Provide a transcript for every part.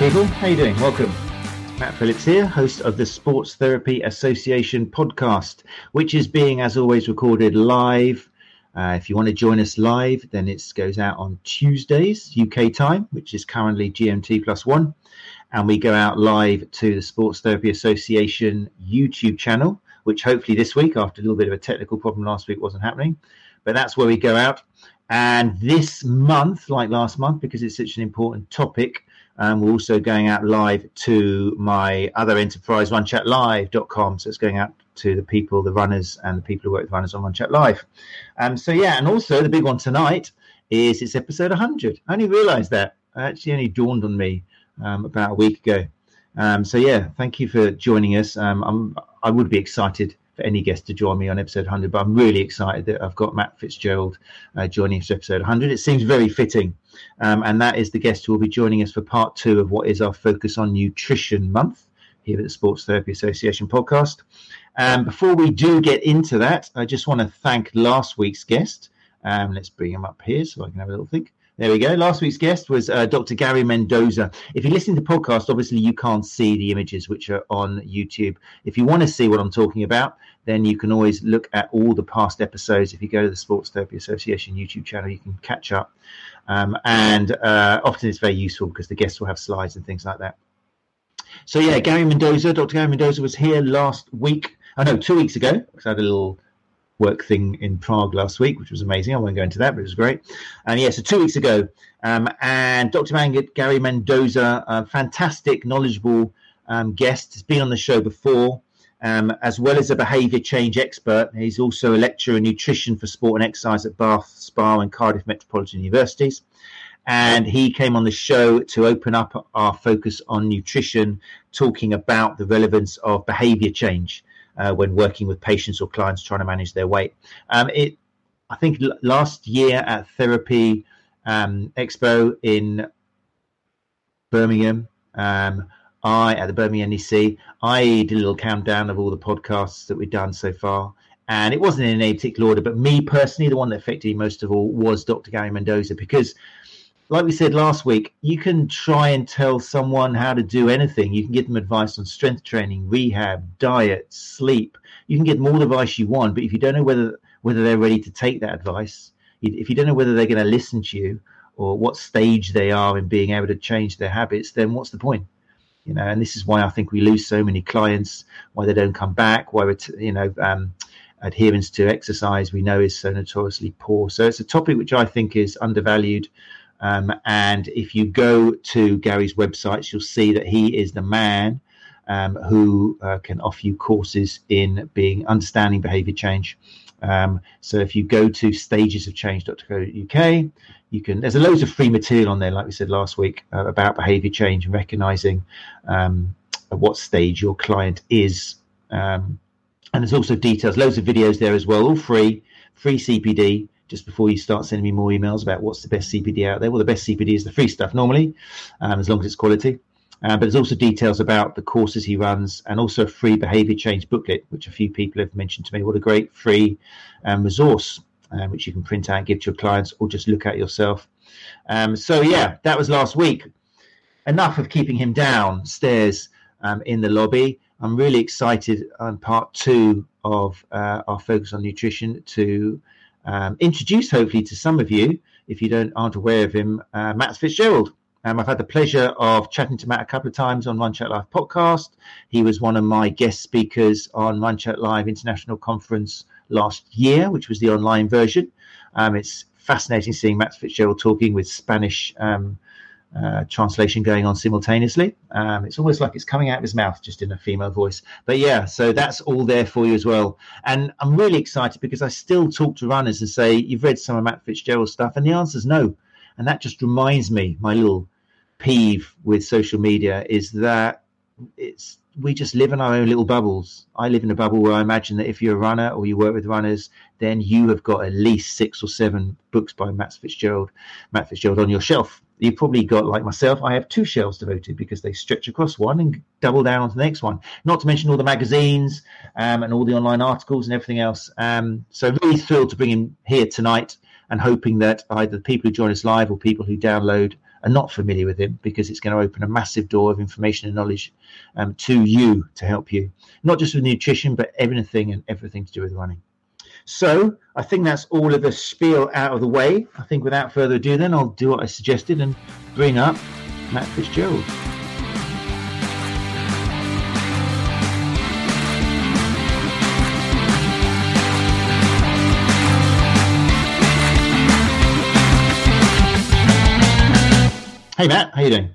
People. How you doing? Welcome. Matt Phillips here, host of the Sports Therapy Association podcast, which is being, as always, recorded live. Uh, if you want to join us live, then it goes out on Tuesdays UK time, which is currently GMT plus one, and we go out live to the Sports Therapy Association YouTube channel, which hopefully this week, after a little bit of a technical problem last week, wasn't happening, but that's where we go out. And this month, like last month, because it's such an important topic, we're also going out live to my other enterprise, runChatLive.com. So it's going out to the people, the runners, and the people who work with runners on RunChat Live. Um, so yeah, and also the big one tonight is it's episode 100. I only realised that. It actually only dawned on me um, about a week ago. Um, so yeah, thank you for joining us. Um, I'm, I would be excited for any guest to join me on episode 100. But I'm really excited that I've got Matt Fitzgerald uh, joining us episode 100. It seems very fitting. Um, and that is the guest who will be joining us for part two of what is our Focus on Nutrition month here at the Sports Therapy Association podcast. Um, before we do get into that, I just want to thank last week's guest. Um, let's bring him up here so I can have a little think. There we go. Last week's guest was uh, Dr. Gary Mendoza. If you listen to the podcast, obviously you can't see the images which are on YouTube. If you want to see what I'm talking about, then you can always look at all the past episodes. If you go to the Sports Therapy Association YouTube channel, you can catch up. Um, and uh, often it's very useful because the guests will have slides and things like that. So yeah, Gary Mendoza, Dr. Gary Mendoza was here last week. I oh, know two weeks ago because I had a little work thing in Prague last week, which was amazing. I won't go into that, but it was great. And yeah, so two weeks ago, um, and Dr. Mangit, Gary Mendoza, fantastic, knowledgeable um, guest, has been on the show before. Um, as well as a behaviour change expert, he's also a lecturer in nutrition for sport and exercise at Bath, Spa, and Cardiff Metropolitan Universities. And he came on the show to open up our focus on nutrition, talking about the relevance of behaviour change uh, when working with patients or clients trying to manage their weight. Um, it, I think l- last year at Therapy um, Expo in Birmingham, um, I at the Birmingham NEC, I did a little countdown of all the podcasts that we've done so far. And it wasn't in any particular order, but me personally, the one that affected me most of all was Dr. Gary Mendoza because like we said last week, you can try and tell someone how to do anything. You can give them advice on strength training, rehab, diet, sleep. You can give them all the advice you want, but if you don't know whether whether they're ready to take that advice, if you don't know whether they're going to listen to you or what stage they are in being able to change their habits, then what's the point? You know, and this is why I think we lose so many clients, why they don't come back, why we're, t- you know, um, adherence to exercise we know is so notoriously poor. So it's a topic which I think is undervalued um, and if you go to Gary's websites, you'll see that he is the man um, who uh, can offer you courses in being understanding behavior change. Um, so if you go to stagesofchange.co.uk, you can. There's a loads of free material on there, like we said last week, uh, about behavior change and recognizing um, at what stage your client is. Um, and there's also details, loads of videos there as well, all free, free CPD just before you start sending me more emails about what's the best CPD out there. Well, the best CPD is the free stuff normally, um, as long as it's quality. Uh, but there's also details about the courses he runs and also a free behavior change booklet, which a few people have mentioned to me. What a great free um, resource, uh, which you can print out and give to your clients or just look at yourself. Um, so, yeah, that was last week. Enough of keeping him downstairs um, in the lobby. I'm really excited on part two of uh, our focus on nutrition to um, introduced hopefully to some of you, if you don't aren't aware of him, uh, Matt Fitzgerald. Um, I've had the pleasure of chatting to Matt a couple of times on Run Chat Live podcast. He was one of my guest speakers on Run Chat Live International Conference last year, which was the online version. Um, it's fascinating seeing Matt Fitzgerald talking with Spanish um, uh, translation going on simultaneously. Um, it's almost like it's coming out of his mouth, just in a female voice. But yeah, so that's all there for you as well. And I'm really excited because I still talk to runners and say, You've read some of Matt Fitzgerald's stuff? And the answer is no. And that just reminds me, my little peeve with social media is that it's we just live in our own little bubbles. I live in a bubble where I imagine that if you're a runner or you work with runners, then you have got at least six or seven books by Matt Fitzgerald, Matt Fitzgerald on your shelf. You've probably got, like myself, I have two shelves devoted because they stretch across one and double down onto the next one. Not to mention all the magazines um, and all the online articles and everything else. Um, so really thrilled to bring him here tonight and hoping that either the people who join us live or people who download are not familiar with him because it's going to open a massive door of information and knowledge um, to you to help you, not just with nutrition, but everything and everything to do with running. So I think that's all of the spiel out of the way. I think without further ado, then I'll do what I suggested and bring up Matt Fitzgerald. Hey Matt, how you doing?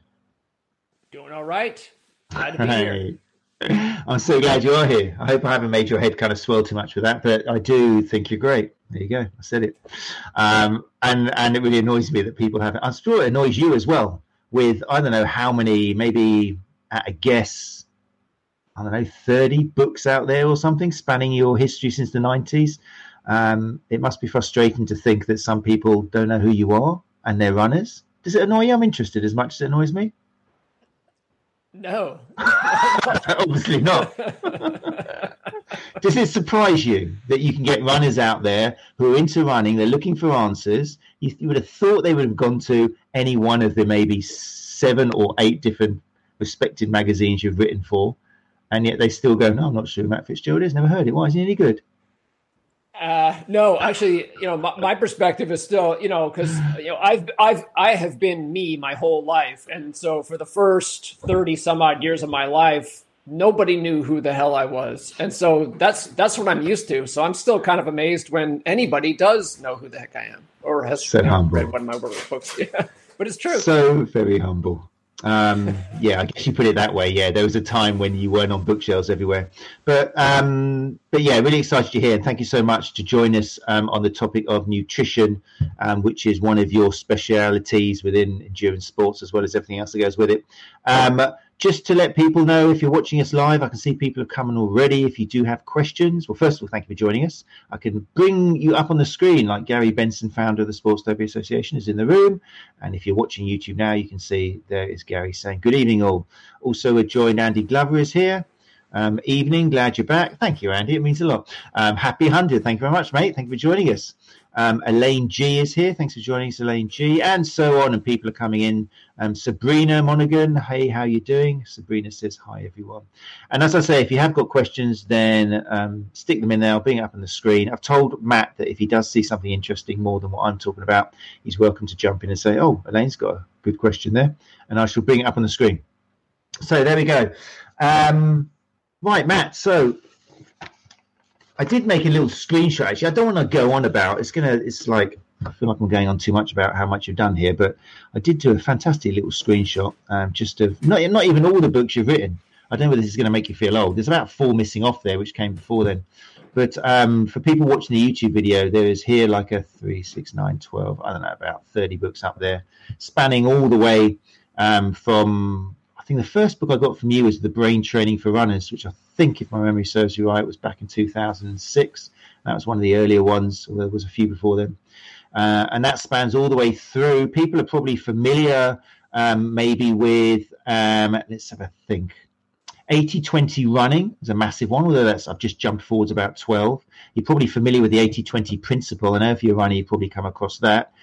Doing all right. Glad to be hey. here. I'm so glad you're here. I hope I haven't made your head kind of swell too much with that, but I do think you're great. There you go. I said it. Um, and and it really annoys me that people have. I'm sure it annoys you as well. With I don't know how many, maybe at a guess, I don't know, 30 books out there or something spanning your history since the 90s. Um, it must be frustrating to think that some people don't know who you are and they're runners does it annoy you? I'm interested as much as it annoys me. No. Obviously not. Does it surprise you that you can get runners out there who are into running? They're looking for answers. You, you would have thought they would have gone to any one of the maybe seven or eight different respected magazines you've written for, and yet they still go, "No, I'm not sure Matt Fitzgerald is. Never heard it. Why is he any good?" Uh, no, actually, you know, my, my, perspective is still, you know, because you know, I've, I've, I have been me my whole life, and so for the first thirty some odd years of my life, nobody knew who the hell I was, and so that's that's what I'm used to. So I'm still kind of amazed when anybody does know who the heck I am or has Said read one of my books. Yeah, but it's true. So very humble. Um, yeah, I guess you put it that way. Yeah, there was a time when you weren't on bookshelves everywhere, but um, but yeah, really excited you're here, thank you so much to join us um, on the topic of nutrition, um, which is one of your specialities within endurance sports, as well as everything else that goes with it. Just to let people know, if you're watching us live, I can see people have come in already. If you do have questions, well, first of all, thank you for joining us. I can bring you up on the screen, like Gary Benson, founder of the Sports Therapy Association, is in the room. And if you're watching YouTube now, you can see there is Gary saying, Good evening, all. Also, we're joined, Andy Glover is here. Um, evening, glad you're back. Thank you, Andy. It means a lot. Um, happy 100. Thank you very much, mate. Thank you for joining us. Um, Elaine G is here. Thanks for joining us, Elaine G. And so on. And people are coming in. Um, Sabrina Monaghan, hey, how you doing? Sabrina says hi, everyone. And as I say, if you have got questions, then um, stick them in there. I'll bring it up on the screen. I've told Matt that if he does see something interesting more than what I'm talking about, he's welcome to jump in and say, "Oh, Elaine's got a good question there," and I shall bring it up on the screen. So there we go. Um, right, Matt. So I did make a little screenshot. Actually, I don't want to go on about. It's gonna. It's like I feel like I'm going on too much about how much you've done here, but I did do a fantastic little screenshot, um, just of not not even all the books you've written. I don't know whether this is going to make you feel old. There's about four missing off there, which came before then. But um, for people watching the YouTube video, there is here like a three, six, nine, twelve. I don't know, about 30 books up there, spanning all the way um, from think the first book I got from you was The Brain Training for Runners, which I think, if my memory serves you right, was back in 2006. That was one of the earlier ones, there was a few before then. Uh, and that spans all the way through. People are probably familiar um, maybe with, um, let's have a think. 80 20 running is a massive one, although that's I've just jumped forwards about 12. You're probably familiar with the 80 20 principle. I know if you're running, you probably come across that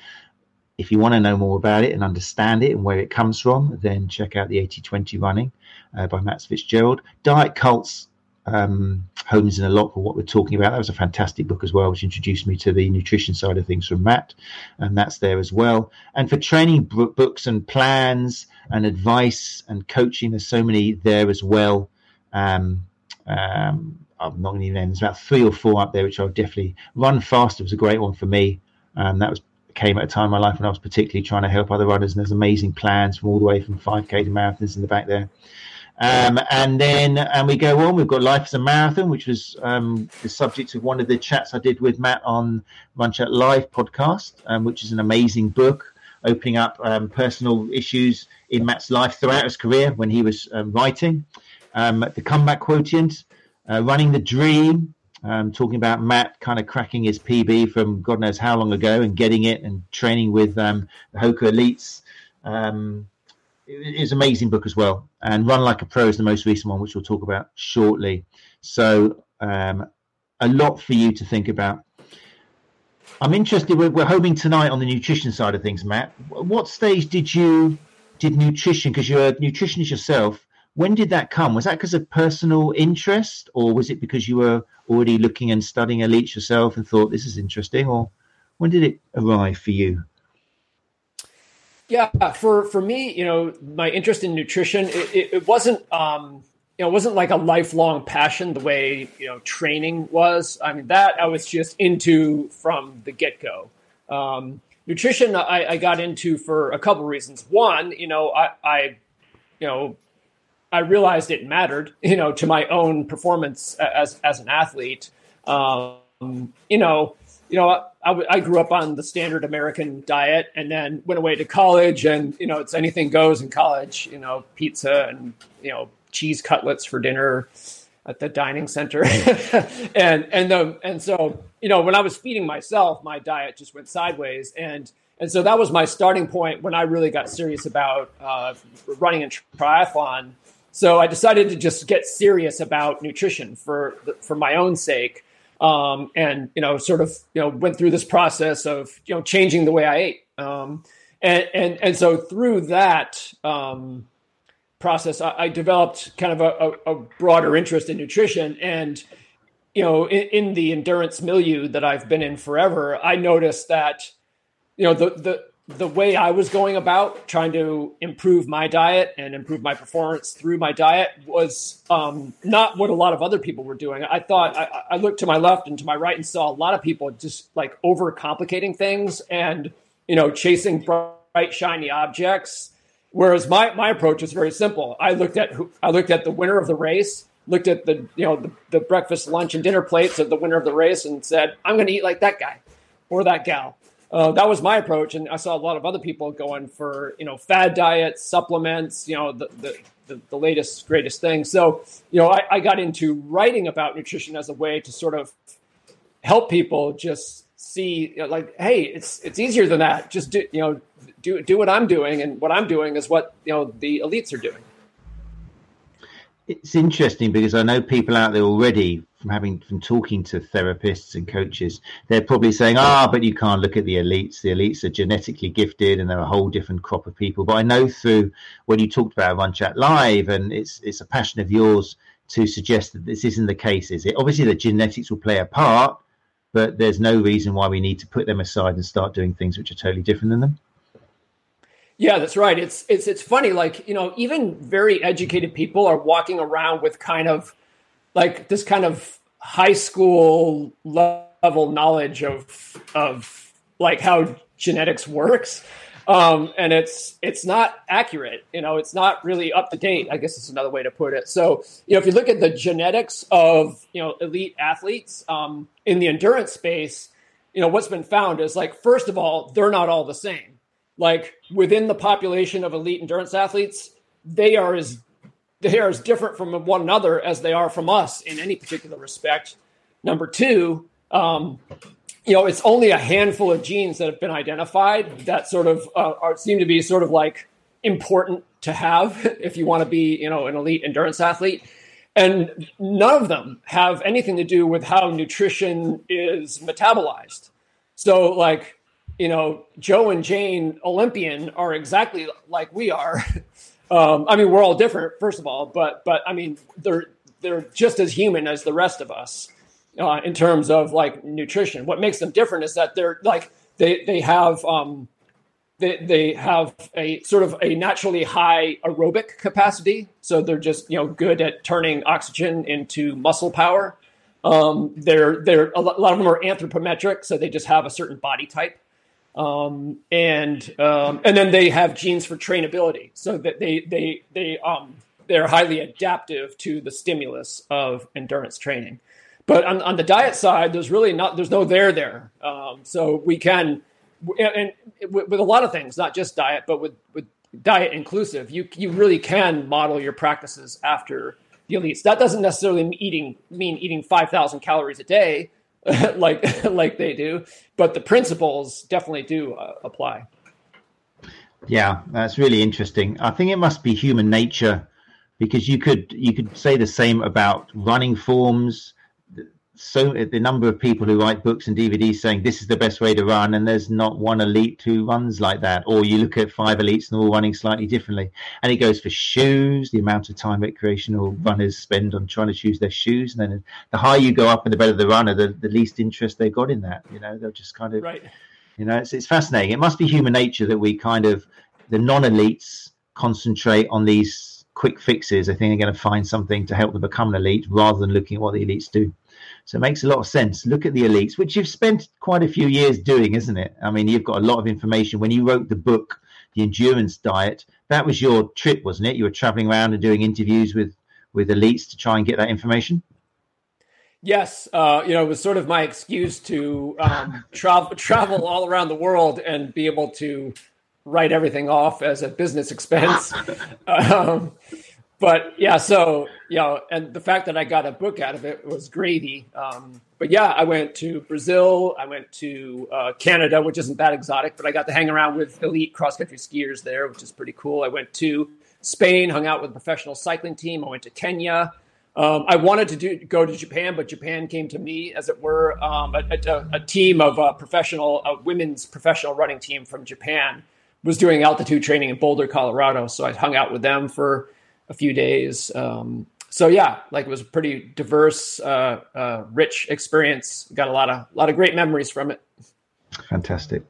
if you want to know more about it and understand it and where it comes from, then check out the 80-20 running uh, by Matt Fitzgerald. Diet Cults um, homes in a lot for what we're talking about. That was a fantastic book as well, which introduced me to the nutrition side of things from Matt, and that's there as well. And for training books and plans and advice and coaching, there's so many there as well. Um, um, I'm not going to name. There's about three or four up there, which I'll definitely run faster was a great one for me. Um, that was came at a time in my life when I was particularly trying to help other runners, and there's amazing plans from all the way from 5k to marathons in the back there. Um, and then and we go on. We've got Life is a Marathon, which was um, the subject of one of the chats I did with Matt on Run Chat Live podcast, um, which is an amazing book opening up um, personal issues in Matt's life throughout his career when he was um, writing. Um, the Comeback Quotient, uh, Running the Dream, um, talking about Matt kind of cracking his PB from God knows how long ago and getting it and training with um, the Hoka Elites. Um, it's an amazing book as well. And Run Like a Pro is the most recent one, which we'll talk about shortly. So, um, a lot for you to think about. I'm interested. We're, we're homing tonight on the nutrition side of things, Matt. What stage did you did nutrition? Because you're a nutritionist yourself. When did that come? Was that because of personal interest, or was it because you were already looking and studying elites yourself and thought this is interesting, or when did it arrive for you? Yeah, for for me, you know, my interest in nutrition, it, it, it wasn't, um, you know, it wasn't like a lifelong passion the way you know training was. I mean, that I was just into from the get go. Um, nutrition, I, I, got into for a couple reasons. One, you know, I, I, you know, I realized it mattered, you know, to my own performance as as an athlete. Um, you know, you know, I, I grew up on the standard American diet and then went away to college and, you know, it's anything goes in college, you know, pizza and, you know, cheese cutlets for dinner at the dining center. and, and, the, and so, you know, when I was feeding myself, my diet just went sideways. And, and so that was my starting point when I really got serious about uh, running a triathlon. So I decided to just get serious about nutrition for, for my own sake um, and you know, sort of you know went through this process of you know changing the way I ate, um, and and and so through that um, process, I, I, developed kind of a, a, a, broader interest in nutrition, and you know, in, in the endurance milieu that I've been in forever, I noticed that you know the the the way I was going about trying to improve my diet and improve my performance through my diet was um, not what a lot of other people were doing. I thought I, I, looked to my left and to my right and saw a lot of people just like overcomplicating things and you know chasing bright shiny objects. Whereas my my approach was very simple. I looked at who, I looked at the winner of the race, looked at the you know the, the breakfast, lunch, and dinner plates of the winner of the race, and said, "I'm going to eat like that guy or that gal." Uh, that was my approach, and I saw a lot of other people going for you know fad diets, supplements, you know the the, the, the latest greatest thing. So you know I, I, got into writing about nutrition as a way to sort of help people just see you know, like hey it's it's easier than that. Just do you know do do what I'm doing, and what I'm doing is what you know the elites are doing it's interesting because I know people out there already from having from talking to therapists and coaches. They're probably saying, "Ah, but you can't look at the elites. The elites are genetically gifted, and they're a whole different crop of people." But I know through when you talked about Run Chat Live, and it's it's a passion of yours to suggest that this isn't the case, is it? Obviously, the genetics will play a part, but there's no reason why we need to put them aside and start doing things which are totally different than them. Yeah, that's right. It's it's it's funny. Like you know, even very educated people are walking around with kind of like this kind of high school level knowledge of of like how genetics works, um, and it's it's not accurate. You know, it's not really up to date. I guess it's another way to put it. So you know, if you look at the genetics of you know elite athletes um, in the endurance space, you know what's been found is like first of all, they're not all the same like within the population of elite endurance athletes, they are as they are as different from one another as they are from us in any particular respect. Number two, um, you know, it's only a handful of genes that have been identified that sort of uh, are, seem to be sort of like important to have if you want to be, you know, an elite endurance athlete. And none of them have anything to do with how nutrition is metabolized. So, like, you know, Joe and Jane Olympian are exactly like we are. Um, I mean, we're all different, first of all, but but I mean, they're they're just as human as the rest of us uh, in terms of like nutrition. What makes them different is that they're like they they have um, they they have a sort of a naturally high aerobic capacity, so they're just you know good at turning oxygen into muscle power. Um, they're they're a lot of them are anthropometric, so they just have a certain body type um, and um, and then they have genes for trainability, so that they they they um, they're highly adaptive to the stimulus of endurance training. But on, on the diet side, there's really not there's no there there. Um, so we can and, with, with, a lot of things, not just diet, but with with diet inclusive, you you really can model your practices after the elites. That doesn't necessarily mean eating mean eating five thousand calories a day like like they do, but the principles definitely do uh, apply. Yeah, that's really interesting. I think it must be human nature because you could you could say the same about running forms. So the number of people who write books and DVDs saying this is the best way to run, and there's not one elite who runs like that. Or you look at five elites and they're all running slightly differently. And it goes for shoes, the amount of time recreational runners spend on trying to choose their shoes, and then the higher you go up and the better the runner, the, the least interest they've got in that. You know, they'll just kind of, right. you know, it's it's fascinating. It must be human nature that we kind of the non-elites concentrate on these quick fixes. I think they're going to find something to help them become an elite rather than looking at what the elites do. So it makes a lot of sense. Look at the elites, which you've spent quite a few years doing, isn't it? I mean, you've got a lot of information. When you wrote the book, The Endurance Diet, that was your trip, wasn't it? You were traveling around and doing interviews with with elites to try and get that information. Yes, uh, you know, it was sort of my excuse to um, travel travel all around the world and be able to write everything off as a business expense. um, but yeah, so you know, and the fact that I got a book out of it was gravy. Um, but yeah, I went to Brazil, I went to uh, Canada, which isn't that exotic, but I got to hang around with elite cross country skiers there, which is pretty cool. I went to Spain, hung out with a professional cycling team. I went to Kenya. Um, I wanted to do, go to Japan, but Japan came to me, as it were. Um, a, a, a, team of uh, professional, a women's professional running team from Japan was doing altitude training in Boulder, Colorado. So I hung out with them for a few days. Um, so yeah, like it was a pretty diverse, uh, uh, rich experience. Got a lot of a lot of great memories from it. Fantastic.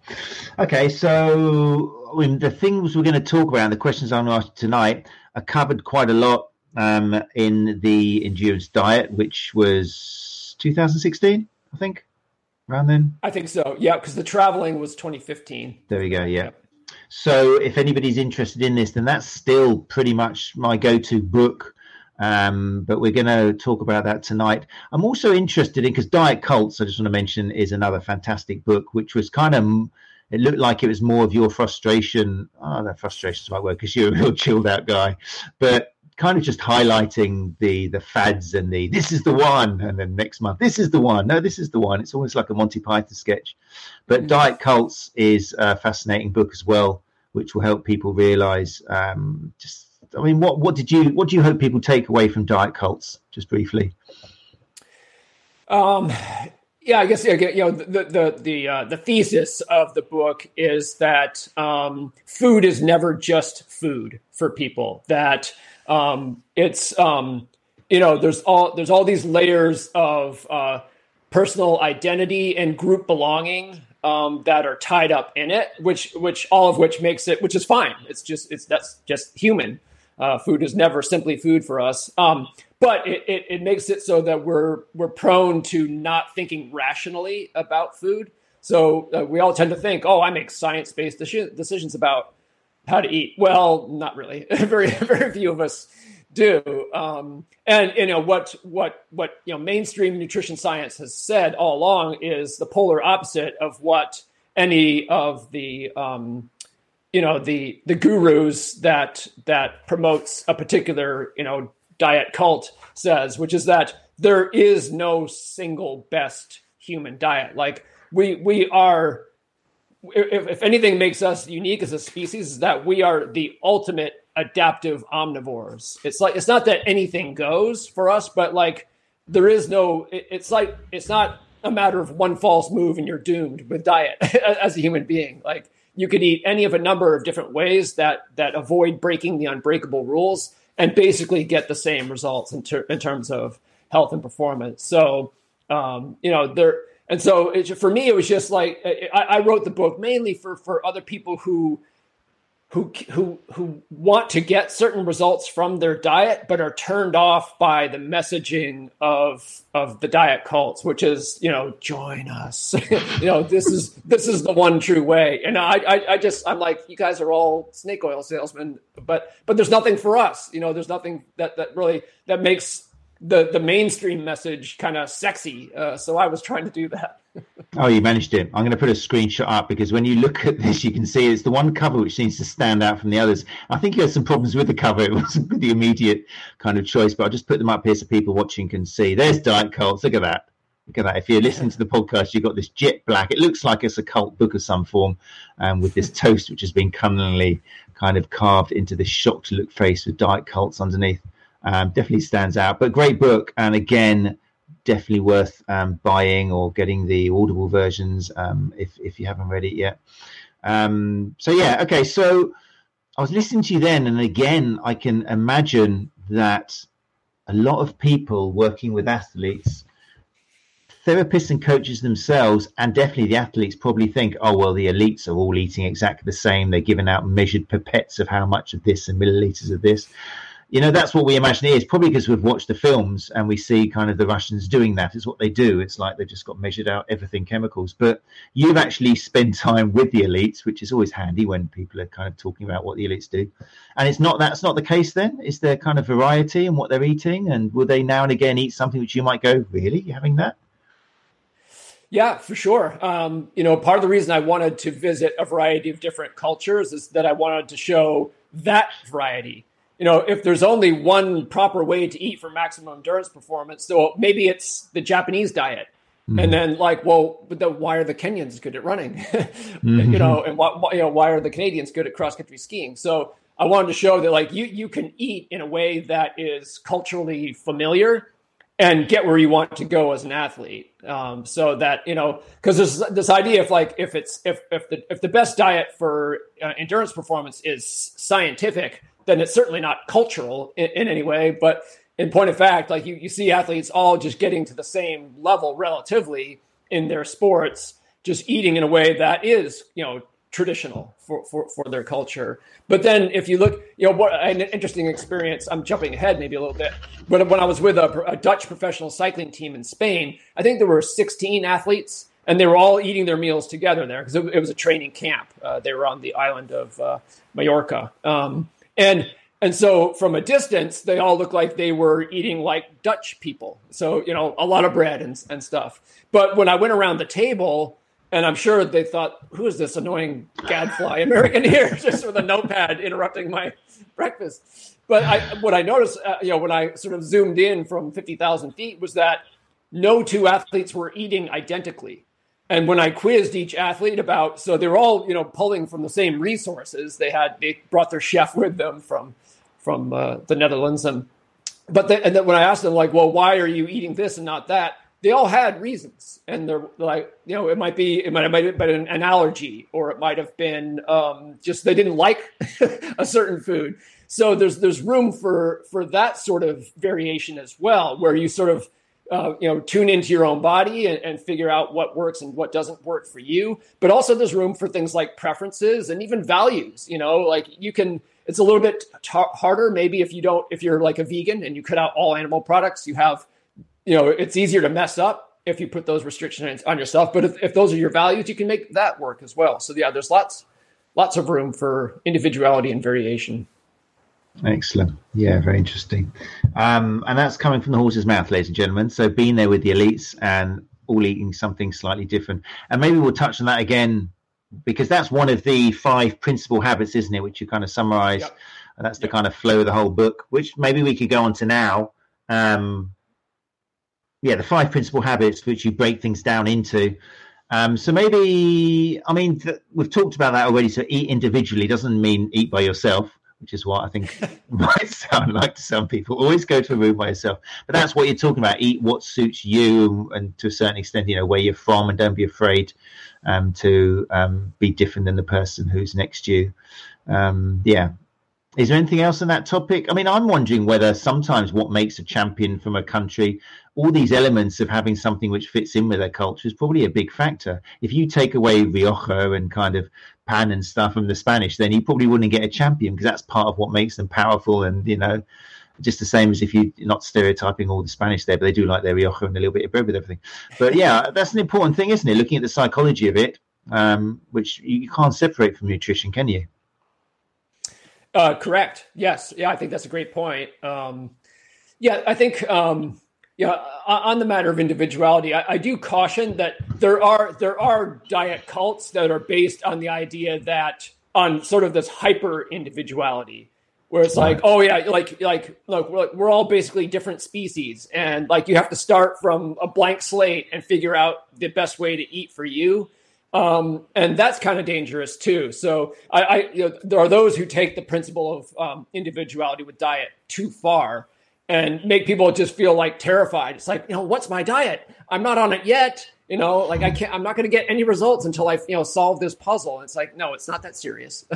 Okay, so I mean, the things we're going to talk about, the questions I'm asked tonight, are covered quite a lot um, in the endurance diet, which was 2016, I think, around then. I think so. Yeah, because the traveling was 2015. There we go. Yeah. Yep. So if anybody's interested in this, then that's still pretty much my go-to book. Um, but we're going to talk about that tonight. I'm also interested in because Diet Cults, I just want to mention, is another fantastic book, which was kind of it looked like it was more of your frustration. Oh, no, frustration is my word because you're a real chilled out guy, but kind of just highlighting the the fads and the this is the one, and then next month this is the one. No, this is the one. It's almost like a Monty Python sketch. But mm. Diet Cults is a fascinating book as well, which will help people realize um, just. I mean, what what did you what do you hope people take away from Diet Cults? Just briefly. Um, yeah, I guess you know the the the uh, the thesis of the book is that um, food is never just food for people. That um, it's um, you know there's all there's all these layers of uh, personal identity and group belonging um, that are tied up in it, which which all of which makes it which is fine. It's just it's that's just human. Uh, food is never simply food for us, um, but it, it, it makes it so that we're we're prone to not thinking rationally about food. So uh, we all tend to think, oh, I make science based decisions about how to eat. Well, not really. very very few of us do. Um, and you know what what what you know mainstream nutrition science has said all along is the polar opposite of what any of the um, you know the the gurus that that promotes a particular you know diet cult says, which is that there is no single best human diet. Like we we are if, if anything makes us unique as a species is that we are the ultimate adaptive omnivores. It's like it's not that anything goes for us, but like there is no. It, it's like it's not a matter of one false move and you're doomed with diet as a human being. Like you could eat any of a number of different ways that that avoid breaking the unbreakable rules and basically get the same results in, ter- in terms of health and performance. So um, you know there and so it, for me, it was just like I, I, wrote the book mainly for for other people who who who who want to get certain results from their diet, but are turned off by the messaging of of the diet cults, which is you know join us, you know this is this is the one true way. And I, I I just I'm like you guys are all snake oil salesmen, but but there's nothing for us. You know, there's nothing that that really that makes the the mainstream message kind of sexy. Uh, so I was trying to do that. oh, you managed it. I'm going to put a screenshot up because when you look at this, you can see it's the one cover which seems to stand out from the others. I think you had some problems with the cover. It wasn't the immediate kind of choice, but I'll just put them up here so people watching can see. There's Diet Cults. Look at that. Look at that. If you're listening to the podcast, you've got this jet black. It looks like it's a cult book of some form um, with this toast, which has been cunningly kind of carved into this shocked look face with Diet Cults underneath um, definitely stands out. But great book, and again, definitely worth um, buying or getting the Audible versions um, if if you haven't read it yet. Um, so yeah, okay. So I was listening to you then, and again, I can imagine that a lot of people working with athletes, therapists and coaches themselves, and definitely the athletes probably think, oh, well, the elites are all eating exactly the same. They're giving out measured pipettes of how much of this and milliliters of this you know that's what we imagine it is probably because we've watched the films and we see kind of the russians doing that. It's what they do. It's like they've just got measured out everything chemicals. But you've actually spent time with the elites which is always handy when people are kind of talking about what the elites do. And it's not that's not the case then? Is there kind of variety in what they're eating? And will they now and again eat something which you might go really? Having that? Yeah, for sure. Um, you know, part of the reason I wanted to visit a variety of different cultures is that I wanted to show that variety you know, if there's only one proper way to eat for maximum endurance performance, so maybe it's the Japanese diet. Mm-hmm. And then, like, well, but the, why are the Kenyans good at running? mm-hmm. You know, and why, you know, why are the Canadians good at cross country skiing? So I wanted to show that, like, you you can eat in a way that is culturally familiar and get where you want to go as an athlete. Um, so that you know, because there's this idea of like if it's if if the if the best diet for uh, endurance performance is scientific then it's certainly not cultural in, in, any way. But in point of fact, like you, you see athletes all just getting to the same level relatively in their sports, just eating in a way that is, you know, traditional for, for, for their culture. But then if you look, you know, what an interesting experience, I'm jumping ahead maybe a little bit, but when I was with a, a Dutch professional cycling team in Spain, I think there were 16 athletes and they were all eating their meals together there because it, it, was a training camp. Uh, they were on the island of uh, Mallorca. Um, and and so from a distance, they all looked like they were eating like Dutch people. So, you know, a lot of bread and, and stuff. But when I went around the table, and I'm sure they thought, who is this annoying gadfly American here, just with a notepad interrupting my breakfast? But I, what I noticed, uh, you know, when I sort of zoomed in from 50,000 feet was that no two athletes were eating identically. And when I quizzed each athlete about, so they're all, you know, pulling from the same resources. They had, they brought their chef with them from, from uh, the Netherlands. And, but they, and then when I asked them, like, well, why are you eating this and not that? They all had reasons. And they're like, you know, it might be, it might, it might have been an, allergy or it might have been um, just they didn't like a certain food. So there's, there's room for, for that sort of variation as well, where you sort of, uh, you know tune into your own body and, and, figure out what works and what doesn't work for you. But also there's room for things like preferences and even values you know like you can it's a little bit t- harder maybe if you don't if you're like a vegan and you cut out all animal products you have you know it's easier to mess up if you put those restrictions on yourself. But if, if those are your values you can make that work as well. So yeah there's lots lots of room for individuality and variation Excellent. Yeah, very interesting. Um, and that's coming from the horse's mouth, ladies and gentlemen. So being there with the elites and all eating something slightly different. And maybe we'll touch on that again because that's one of the five principal habits, isn't it? Which you kind of summarize. Yep. And that's the yep. kind of flow of the whole book, which maybe we could go on to now. Um, yeah, the five principal habits which you break things down into. Um, so maybe, I mean, th- we've talked about that already. So eat individually doesn't mean eat by yourself which is what I think might sound like to some people. Always go to a room by yourself, but that's what you're talking about. Eat what suits you, and to a certain extent, you know where you're from, and don't be afraid um, to um, be different than the person who's next to you. Um, yeah. Is there anything else on that topic? I mean, I'm wondering whether sometimes what makes a champion from a country, all these elements of having something which fits in with their culture is probably a big factor. If you take away Rioja and kind of pan and stuff from the Spanish, then you probably wouldn't get a champion because that's part of what makes them powerful. And you know, just the same as if you're not stereotyping all the Spanish there, but they do like their Rioja and a little bit of bread with everything. But yeah, that's an important thing, isn't it? Looking at the psychology of it, um, which you can't separate from nutrition, can you? Uh, correct. Yes. Yeah, I think that's a great point. Um, yeah, I think um, yeah, on the matter of individuality, I, I, do caution that there are there are diet cults that are based on the idea that on sort of this hyper individuality, where it's like, oh yeah, like like look, we're, we're all basically different species, and like you have to start from a blank slate and figure out the best way to eat for you. Um, and that's kind of dangerous too. So I, I you know, there are those who take the principle of um, individuality with diet too far and make people just feel like terrified. It's like, you know, what's my diet? I'm not on it yet. You know, like I can't, I'm not going to get any results until I, you know, solve this puzzle. It's like, no, it's not that serious.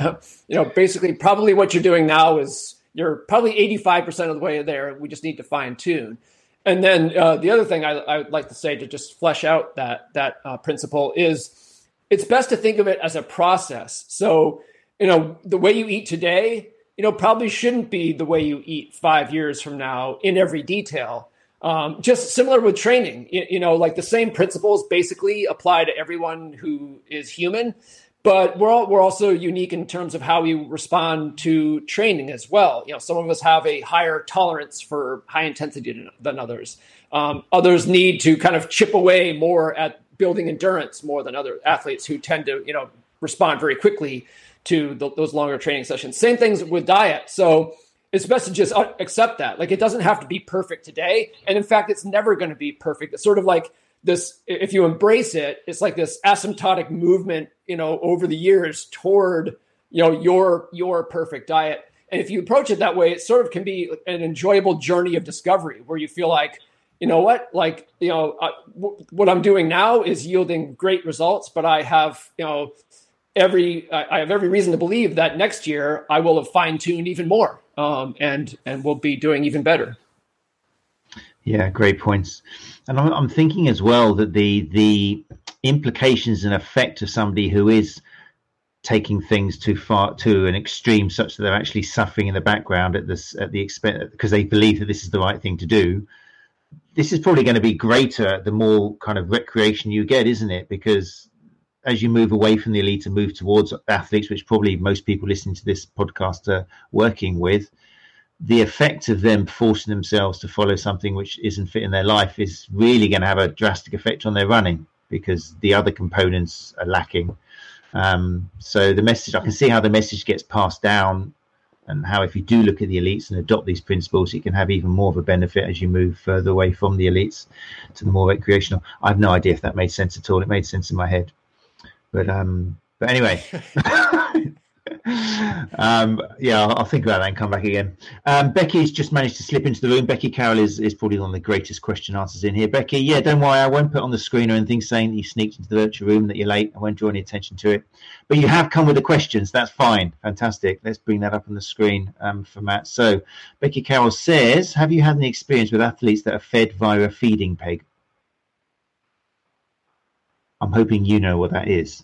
you know, basically, probably what you're doing now is you're probably 85% of the way there. We just need to fine tune. And then uh, the other thing I, I, would like to say to just flesh out that that uh, principle is it's best to think of it as a process. So, you know, the way you eat today, you know, probably shouldn't be the way you eat five years from now in every detail. Um, just similar with training, you, you know, like the same principles basically apply to everyone who is human but we're all, we're also unique in terms of how we respond to training as well. You know, some of us have a higher tolerance for high intensity than others. Um, others need to kind of chip away more at building endurance more than other athletes who tend to you know respond very quickly to the, those longer training sessions. Same things with diet. So it's best to just accept that. Like it doesn't have to be perfect today, and in fact, it's never going to be perfect. It's sort of like this if you embrace it it's like this asymptotic movement you know over the years toward you know your your perfect diet and if you approach it that way it sort of can be an enjoyable journey of discovery where you feel like you know what like you know what i'm doing now is yielding great results but i have you know every i have every reason to believe that next year i will have fine-tuned even more um, and and will be doing even better yeah, great points. And I'm, I'm, thinking as well that the the implications and effect of somebody who is taking things too far to an extreme, such that they're actually suffering in the background at this at the expense because they believe that this is the right thing to do. This is probably going to be greater the more kind of recreation you get, isn't it? Because as you move away from the elite and move towards athletes, which probably most people listening to this podcast are working with, the effect of them forcing themselves to follow something which isn't fit in their life is really going to have a drastic effect on their running because the other components are lacking. Um, so the message, I can see how the message gets passed down, and how if you do look at the elites and adopt these principles, it can have even more of a benefit as you move further away from the elites to the more recreational. I have no idea if that made sense at all. It made sense in my head, but um, but anyway. um, yeah, I'll, I'll, think about that and come back again. Um, Becky's just managed to slip into the room. Becky Carroll is, is probably one of the greatest question answers in here. Becky, yeah, don't worry, I won't put on the screen or anything saying that you sneaked into the virtual room, that you're late. I won't draw any attention to it. But you have come with the questions. That's fine. Fantastic. Let's bring that up on the screen um, for Matt. So, Becky Carroll says, Have you had any experience with athletes that are fed via a feeding peg? I'm hoping you know what that is.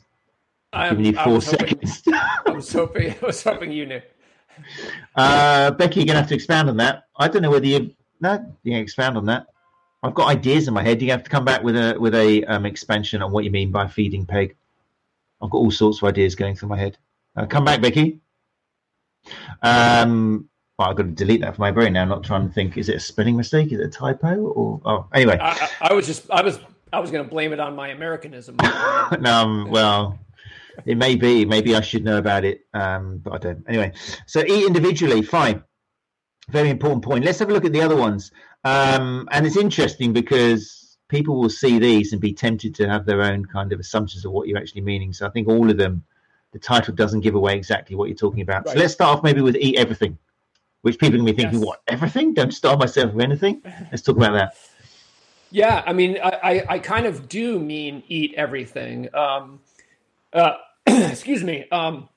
I'm giving you four seconds. I was hoping. I was hoping you knew. Uh, Becky, you're gonna have to expand on that. I don't know whether you no, you can expand on that. I've got ideas in my head. You have to come back with a with a um, expansion on what you mean by feeding peg. I've got all sorts of ideas going through my head. Uh, come back, Becky. Um, well, I've got to delete that from my brain now. I'm not trying to think. Is it a spelling mistake? Is it a typo? Or oh, anyway. I, I, I was just I was I was going to blame it on my Americanism. no, um, well, it may be. Maybe I should know about it, um, but I don't. Anyway, so eat individually. Fine. Very important point. Let's have a look at the other ones. Um, and it's interesting because people will see these and be tempted to have their own kind of assumptions of what you're actually meaning. So I think all of them, the title doesn't give away exactly what you're talking about. Right. So let's start off maybe with eat everything, which people are going to be thinking, yes. what, everything? Don't starve myself with anything? Let's talk about that. Yeah, I mean, I, I, kind of do mean eat everything. Um, uh, excuse me. Um,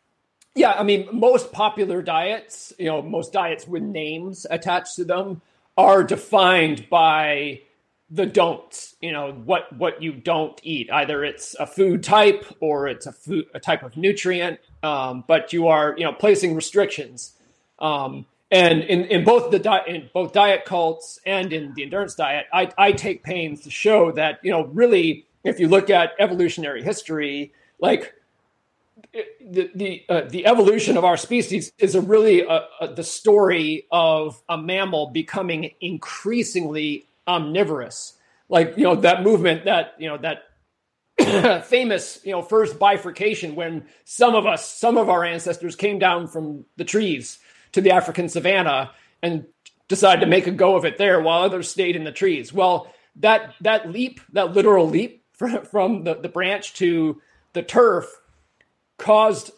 yeah, I mean, most popular diets, you know, most diets with names attached to them are defined by the don'ts. You know, what what you don't eat. Either it's a food type or it's a food a type of nutrient. Um, but you are, you know, placing restrictions. Um, and in, in both the di- in both diet cults and in the endurance diet, I, I take pains to show that you know really, if you look at evolutionary history, like the the uh, the evolution of our species is a really uh, uh, the story of a mammal becoming increasingly omnivorous. Like you know that movement that you know that famous you know first bifurcation when some of us some of our ancestors came down from the trees to the African savannah and decided to make a go of it there while others stayed in the trees. Well, that that leap, that literal leap from, from the, the branch to the turf caused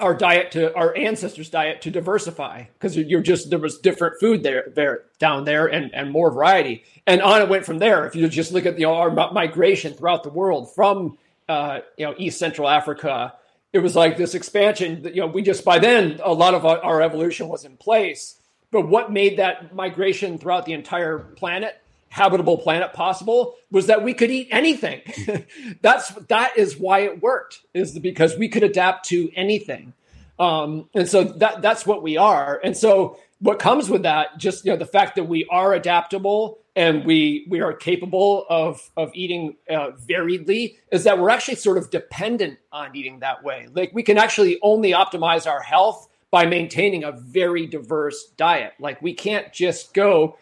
our diet to our ancestors' diet to diversify because you're just there was different food there there down there and and more variety and on it went from there. If you just look at you know our migration throughout the world from uh, you know East Central Africa, it was like this expansion. That, you know, we just by then a lot of our, our evolution was in place. But what made that migration throughout the entire planet habitable planet possible was that we could eat anything. That's that is why it worked is because we could adapt to anything. Um, and so that that's what we are. And so what comes with that, just you know, the fact that we are adaptable and we we are capable of of eating uh, variedly, is that we're actually sort of dependent on eating that way. Like we can actually only optimize our health by maintaining a very diverse diet. Like we can't just go,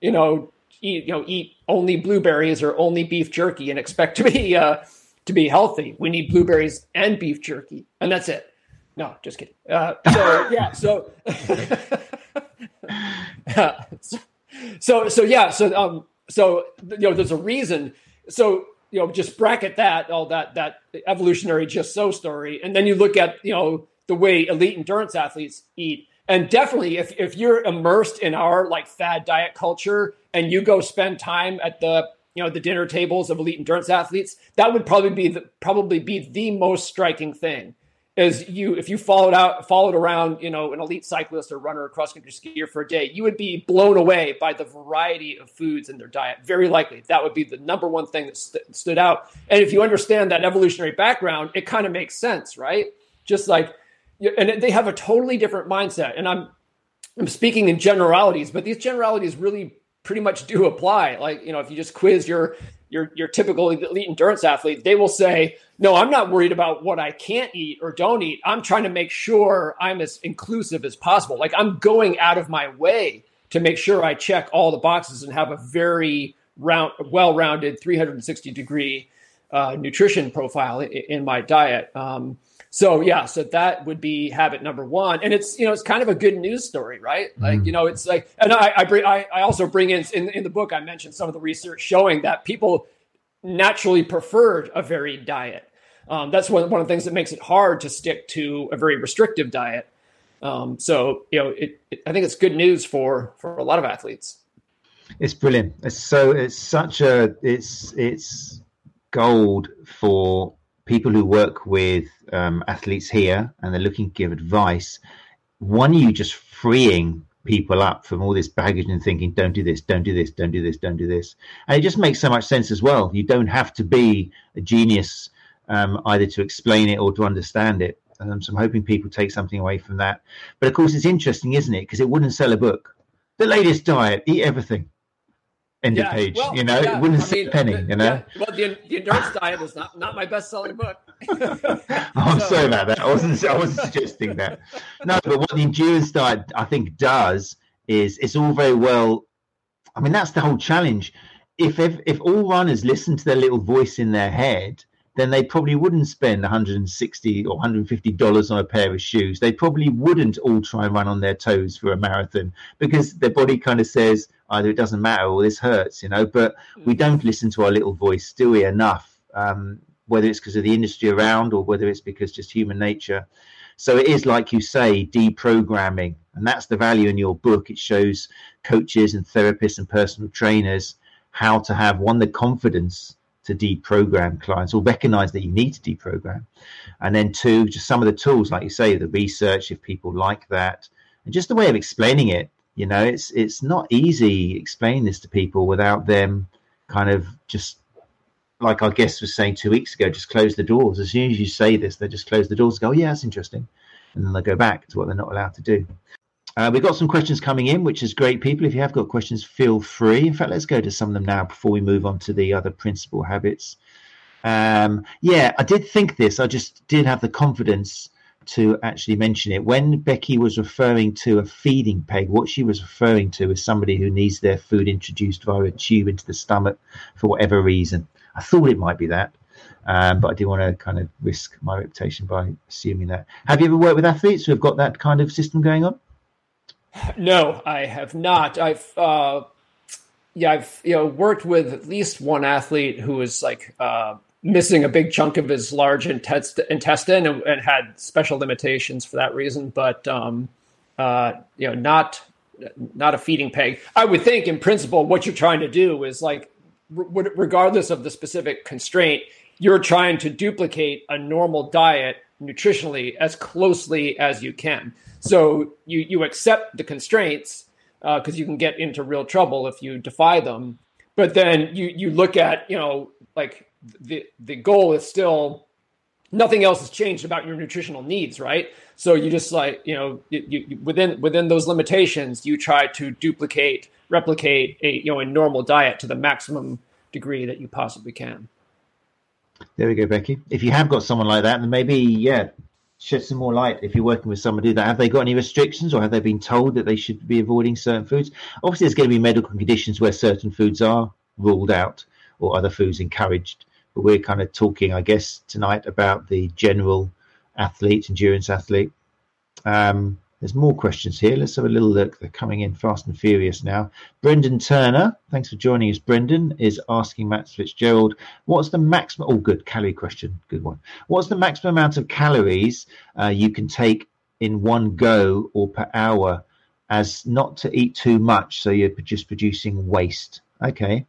you know, eat you know eat only blueberries or only beef jerky and expect to be uh, to be healthy. We need blueberries and beef jerky, and that's it. No, just kidding. Uh, so yeah, so, so so yeah, so um, so you know, there's a reason. So you know, just bracket that all that that evolutionary just so story, and then you look at you know the way elite endurance athletes eat. And definitely if, if you're immersed in our like fad diet culture and you go spend time at the you know the dinner tables of elite endurance athletes that would probably be the probably be the most striking thing is you if you followed out followed around you know an elite cyclist or runner or cross country skier for a day you would be blown away by the variety of foods in their diet very likely that would be the number one thing that st- stood out and if you understand that evolutionary background it kind of makes sense right just like and they have a totally different mindset. And I'm I'm speaking in generalities, but these generalities really pretty much do apply. Like you know, if you just quiz your your your typical elite endurance athlete, they will say, "No, I'm not worried about what I can't eat or don't eat. I'm trying to make sure I'm as inclusive as possible. Like I'm going out of my way to make sure I check all the boxes and have a very round, well-rounded 360 degree uh, nutrition profile in, in my diet." Um, so yeah, so that would be habit number one, and it's you know it's kind of a good news story, right? Mm-hmm. Like you know it's like, and I I, bring, I I also bring in, in in the book I mentioned some of the research showing that people naturally preferred a varied diet. Um, that's one one of the things that makes it hard to stick to a very restrictive diet. Um, so you know, it, it, I think it's good news for for a lot of athletes. It's brilliant. It's so it's such a it's it's gold for people who work with um, athletes here and they're looking to give advice, one you just freeing people up from all this baggage and thinking, don't do this, don't do this, don't do this, don't do this. And it just makes so much sense as well. You don't have to be a genius um, either to explain it or to understand it. Um, so I'm hoping people take something away from that. But of course, it's interesting, isn't it? Because it wouldn't sell a book. The latest diet, eat everything end yeah, of page. Well, you know, yeah, it wouldn't I mean, a penny. The, you know. Yeah, well, the, the endurance diet is not not my best selling book. oh, I'm so, sorry about that. I wasn't I wasn't suggesting that. No, but what the endurance diet I think does is it's all very well. I mean, that's the whole challenge. If if if all runners listen to their little voice in their head, then they probably wouldn't spend 160 or 150 dollars on a pair of shoes. They probably wouldn't all try and run on their toes for a marathon because their body kind of says either it doesn't matter or this hurts, you know. But we mm. don't listen to our little voice, do we? Enough, um, whether it's because of the industry around or whether it's because just human nature. So it is like you say, deprogramming, and that's the value in your book. It shows coaches and therapists and personal trainers how to have one the confidence to deprogram clients or recognize that you need to deprogram. And then two, just some of the tools, like you say, the research, if people like that, and just the way of explaining it. You know, it's it's not easy explaining this to people without them kind of just like our guest was saying two weeks ago, just close the doors. As soon as you say this, they just close the doors, go, oh, yeah, that's interesting. And then they go back to what they're not allowed to do. Uh, we've got some questions coming in, which is great. People, if you have got questions, feel free. In fact, let's go to some of them now before we move on to the other principal habits. Um, yeah, I did think this. I just did have the confidence to actually mention it. When Becky was referring to a feeding peg, what she was referring to is somebody who needs their food introduced via a tube into the stomach for whatever reason. I thought it might be that. Um, but I didn't want to kind of risk my reputation by assuming that. Have you ever worked with athletes who have got that kind of system going on? No, I have not. I've uh, yeah, I've you know worked with at least one athlete who was like uh, missing a big chunk of his large intest- intestine and, and, had special limitations for that reason. But um, uh, you know, not not a feeding peg. I would think, in principle, what you're trying to do is like, r- regardless of the specific constraint, you're trying to duplicate a normal diet nutritionally as closely as you can. So you you accept the constraints because uh, you can get into real trouble if you defy them. But then you you look at you know like the the goal is still nothing else has changed about your nutritional needs, right? So you just like you know you, you, within within those limitations, you try to duplicate, replicate a you know a normal diet to the maximum degree that you possibly can. There we go, Becky. If you have got someone like that, then maybe yeah, shed some more light if you're working with somebody that have they got any restrictions or have they been told that they should be avoiding certain foods obviously there's going to be medical conditions where certain foods are ruled out or other foods encouraged but we're kind of talking i guess tonight about the general athlete endurance athlete um, there's more questions here. Let's have a little look. They're coming in fast and furious now. Brendan Turner, thanks for joining us. Brendan is asking Matt Fitzgerald, what's the maximum? Oh, good calorie question. Good one. What's the maximum amount of calories uh, you can take in one go or per hour as not to eat too much so you're just producing waste? Okay.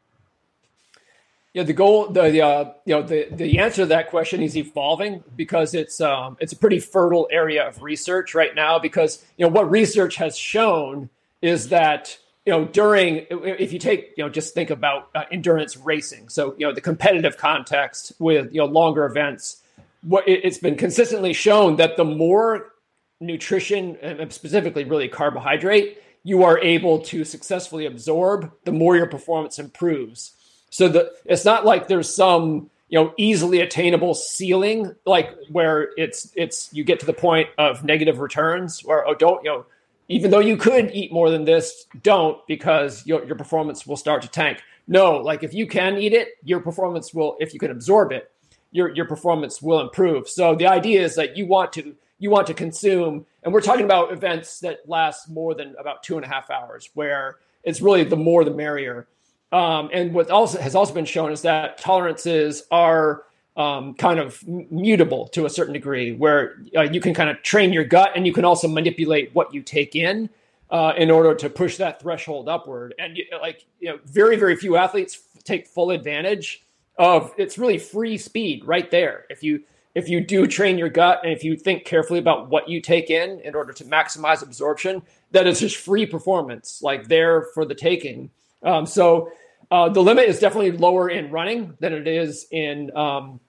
Yeah, the goal, the, the uh, you know, the the answer to that question is evolving because it's um, it's a pretty fertile area of research right now. Because you know what research has shown is that you know during if you take you know just think about uh, endurance racing, so you know the competitive context with you know longer events, what it's been consistently shown that the more nutrition and specifically really carbohydrate you are able to successfully absorb, the more your performance improves. So the it's not like there's some you know easily attainable ceiling like where it's it's you get to the point of negative returns or oh don't you know even though you could eat more than this don't because your, your performance will start to tank. No like if you can eat it your performance will if you can absorb it your your performance will improve. So the idea is that you want to you want to consume and we're talking about events that last more than about two and a half hours where it's really the more the merrier um, and what also has also been shown is that tolerances are um, kind of mutable to a certain degree, where uh, you can kind of train your gut and you can also manipulate what you take in uh, in order to push that threshold upward. And like you know, very very few athletes take full advantage of it's really free speed right there. If you if you do train your gut and if you think carefully about what you take in in order to maximize absorption, that is just free performance, like there for the taking. Um, so uh, the limit is definitely lower in running than it is in um,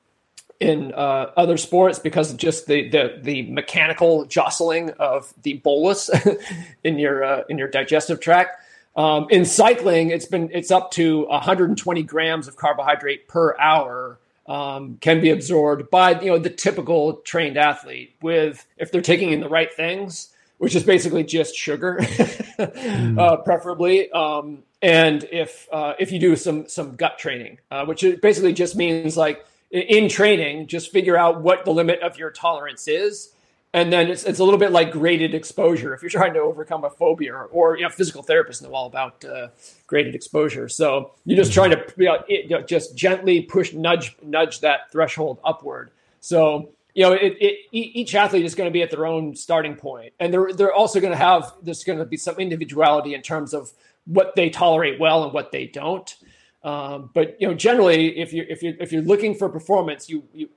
in uh, other sports because of just the, the the mechanical jostling of the bolus in your uh, in your digestive tract. Um, in cycling, it's been it's up to 120 grams of carbohydrate per hour um, can be absorbed by you know the typical trained athlete with if they're taking in the right things, which is basically just sugar, mm. uh, preferably. Um, and if uh, if you do some some gut training, uh, which basically just means like in training, just figure out what the limit of your tolerance is, and then it's it's a little bit like graded exposure. If you're trying to overcome a phobia, or, or you know, physical therapists know all about uh, graded exposure. So you're just trying to you know, it, you know, just gently push nudge nudge that threshold upward. So you know, it, it, each athlete is going to be at their own starting point, and they're they're also going to have there's going to be some individuality in terms of what they tolerate well and what they don't. Um, but you know, generally, if you if you if you're looking for performance, you you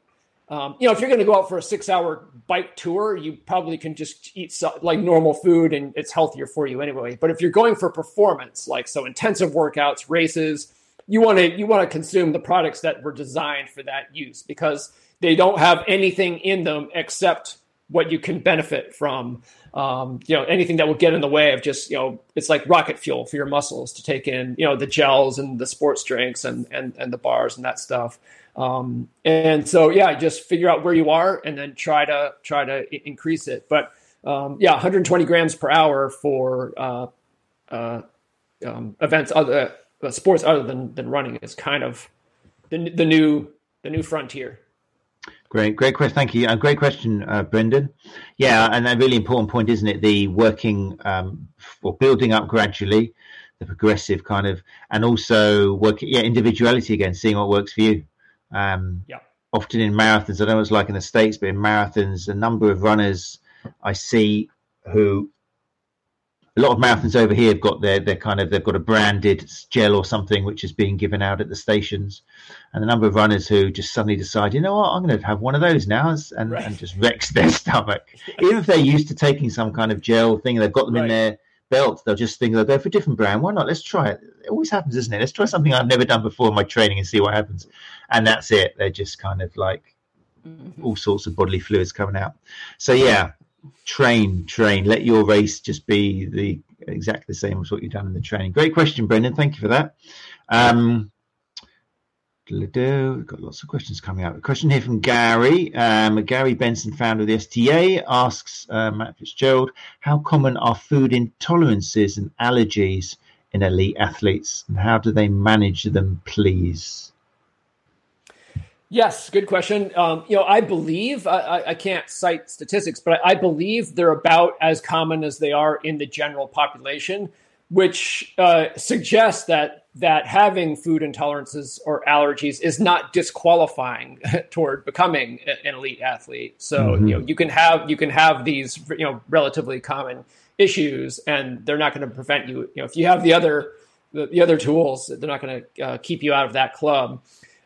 um, you know if you're going to go out for a six hour bike tour, you probably can just eat so, like normal food and it's healthier for you anyway. But if you're going for performance, like so intensive workouts, races, you want to you want to consume the products that were designed for that use because they don't have anything in them except what you can benefit from um, you know anything that will get in the way of just you know it's like rocket fuel for your muscles to take in you know the gels and the sports drinks and and, and the bars and that stuff. Um, and so yeah just figure out where you are and then try to try to increase it. But um, yeah 120 grams per hour for uh, uh, um, events other uh, sports other than than running is kind of the, the new the new frontier Great, great question. Thank you. A great question, uh, Brendan. Yeah, and a really important point, isn't it? The working um, or building up gradually, the progressive kind of, and also working, yeah, individuality again, seeing what works for you. Um, yeah. Often in marathons, I don't know what it's like in the States, but in marathons, a number of runners I see who a lot of marathons over here have got their their kind of they've got a branded gel or something which is being given out at the stations, and the number of runners who just suddenly decide, you know what, I'm going to have one of those now, and right. and just wrecks their stomach. Even if they're used to taking some kind of gel thing, they've got them right. in their belt, they'll just think they'll go for a different brand. Why not? Let's try it. It always happens, isn't it? Let's try something I've never done before in my training and see what happens. And that's it. They're just kind of like mm-hmm. all sorts of bodily fluids coming out. So yeah, train, train. Let your race just be the exactly the same as what you've done in the training. Great question, Brendan. Thank you for that. Um, We've got lots of questions coming out. A question here from Gary. Um, Gary Benson, founder of the STA, asks uh, Matt Fitzgerald, how common are food intolerances and allergies in elite athletes, and how do they manage them, please? Yes, good question. Um, you know, I believe I, I, can't cite statistics, but I believe they're about as common as they are in the general population, which uh, suggests that that having food intolerances or allergies is not disqualifying toward becoming an elite athlete. So mm-hmm. you know, you can have you can have these you know relatively common issues, and they're not going to prevent you. You know, if you have the other the, the other tools, they're not going to uh, keep you out of that club.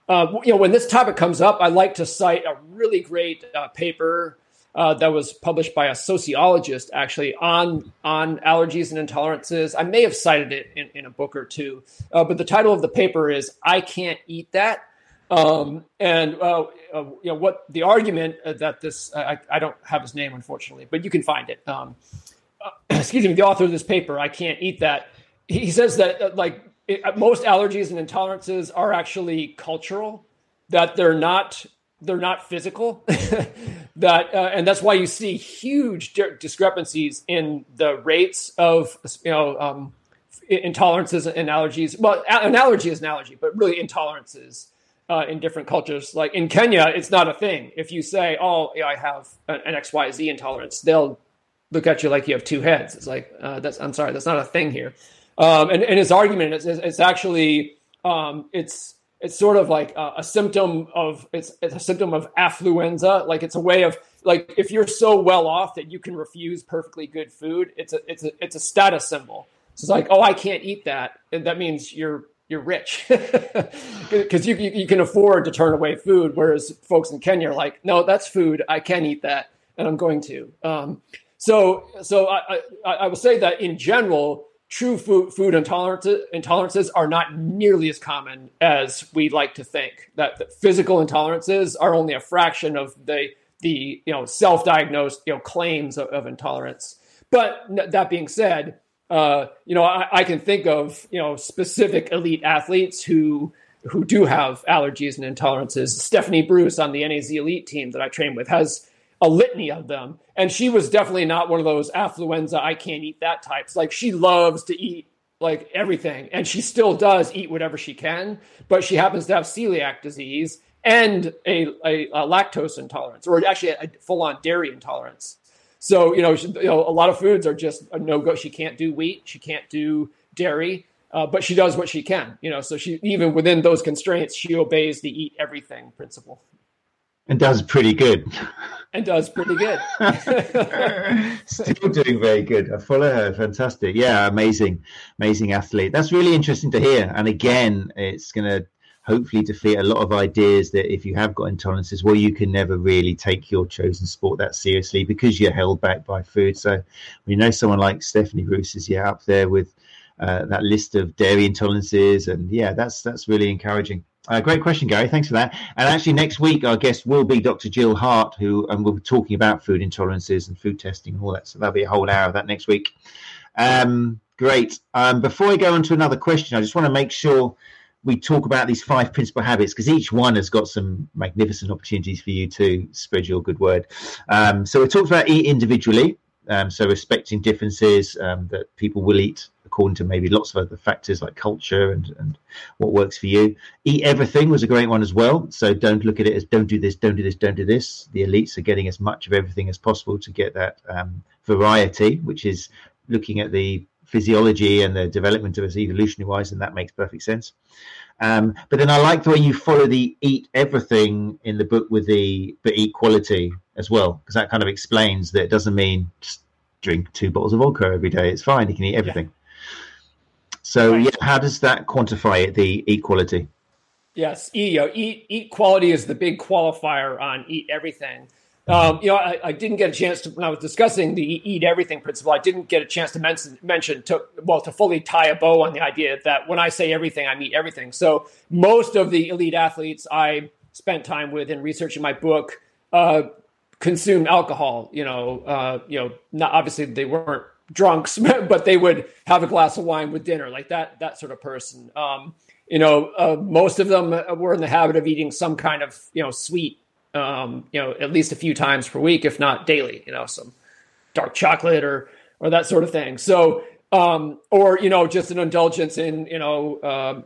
Uh, you know, when this topic comes up, I like to cite a really great uh, paper uh, that was published by a sociologist actually on on allergies and intolerances. I may have cited it in, in a book or two, uh, but the title of the paper is "I Can't Eat That." Um, and uh, uh, you know what the argument that this I, I, don't have his name unfortunately, but you can find it. Um, excuse me, the author of this paper, "I Can't Eat That." He says that like it, uh, most allergies and intolerances are actually cultural, that they're not they're not physical. that uh, and that's why you see huge di- discrepancies in the rates of you know um, intolerances and allergies. Well, an allergy is an allergy, but really intolerances. Uh, in different cultures, like in Kenya, it's not a thing. If you say, "Oh, yeah, I have an X Y Z intolerance," they'll look at you like you have two heads. It's like, uh, "That's I'm sorry, that's not a thing here." Um, and, and his argument is, it's actually um, it's it's sort of like a, a, symptom of it's, it's a symptom of affluenza. Like it's a way of like if you're so well off that you can refuse perfectly good food, it's a it's a it's a status symbol. So it's like, oh, I can't eat that, and that means you're you're rich because you, you, you can afford to turn away food, whereas folks in Kenya are like, no, that's food. I can eat that, and I'm going to. Um, so so I, I I will say that in general true food, food intolerances, intolerances are not nearly as common as we like to think. That, that physical intolerances are only a fraction of the the you know self-diagnosed you know claims of, of intolerance. But that being said, uh, you know I, I, can think of you know specific elite athletes who who do have allergies and intolerances. Stephanie Bruce on the NAZ elite team that I train with has a litany of them. And she was definitely not one of those affluenza, I can't eat that types. Like she loves to eat like everything. And she still does eat whatever she can, but she happens to have celiac disease and a, a, a lactose intolerance, or actually a, full on dairy intolerance. So, you know, she, you know, a lot of foods are just a no go. She can't do wheat, she can't do dairy. Uh, but she does what she can, you know. So she even within those constraints, she obeys the eat everything principle and does pretty good. And does pretty good. Still doing very good. I follow her. Fantastic. Yeah, amazing, amazing athlete. That's really interesting to hear. And again, it's going to hopefully defeat a lot of ideas that if you have got intolerances, well, you can never really take your chosen sport that seriously because you're held back by food. So we know someone like Stephanie Bruce is yeah up there with uh, that list of dairy intolerances, and yeah, that's that's really encouraging. Uh, great question, Gary. Thanks for that. And actually, next week our guest will be Dr. Jill Hart, who and we'll be talking about food intolerances and food testing and all that. So that'll be a whole hour of that next week. Um, great. Um, before I go on to another question, I just want to make sure we talk about these five principal habits because each one has got some magnificent opportunities for you to spread your good word. Um, so we talked about eat individually. Um, so respecting differences um, that people will eat according to maybe lots of other factors like culture and, and what works for you. Eat everything was a great one as well. So don't look at it as don't do this, don't do this, don't do this. The elites are getting as much of everything as possible to get that um, variety, which is looking at the physiology and the development of us evolutionary wise, and that makes perfect sense. Um, but then I like the way you follow the eat everything in the book with the but eat quality as well, because that kind of explains that it doesn't mean just drink two bottles of vodka every day. It's fine. You can eat everything. So right. yeah, how does that quantify the equality? Yes, eat, you know, eat eat quality is the big qualifier on eat everything. Um, you know, I, I, didn't get a chance to when I was discussing the eat everything principle. I didn't get a chance to mention, mention to well to fully tie a bow on the idea that when I say everything, I mean everything. So most of the elite athletes I spent time with in researching my book uh, consume alcohol. You know, uh, you know, not obviously they weren't drunks, but they would have a glass of wine with dinner, like that that sort of person. Um, you know, uh, most of them were in the habit of eating some kind of you know sweet um, you know, at least a few times per week, if not daily, you know, some dark chocolate or, or that sort of thing. So, um, or, you know, just an indulgence in, you know, um,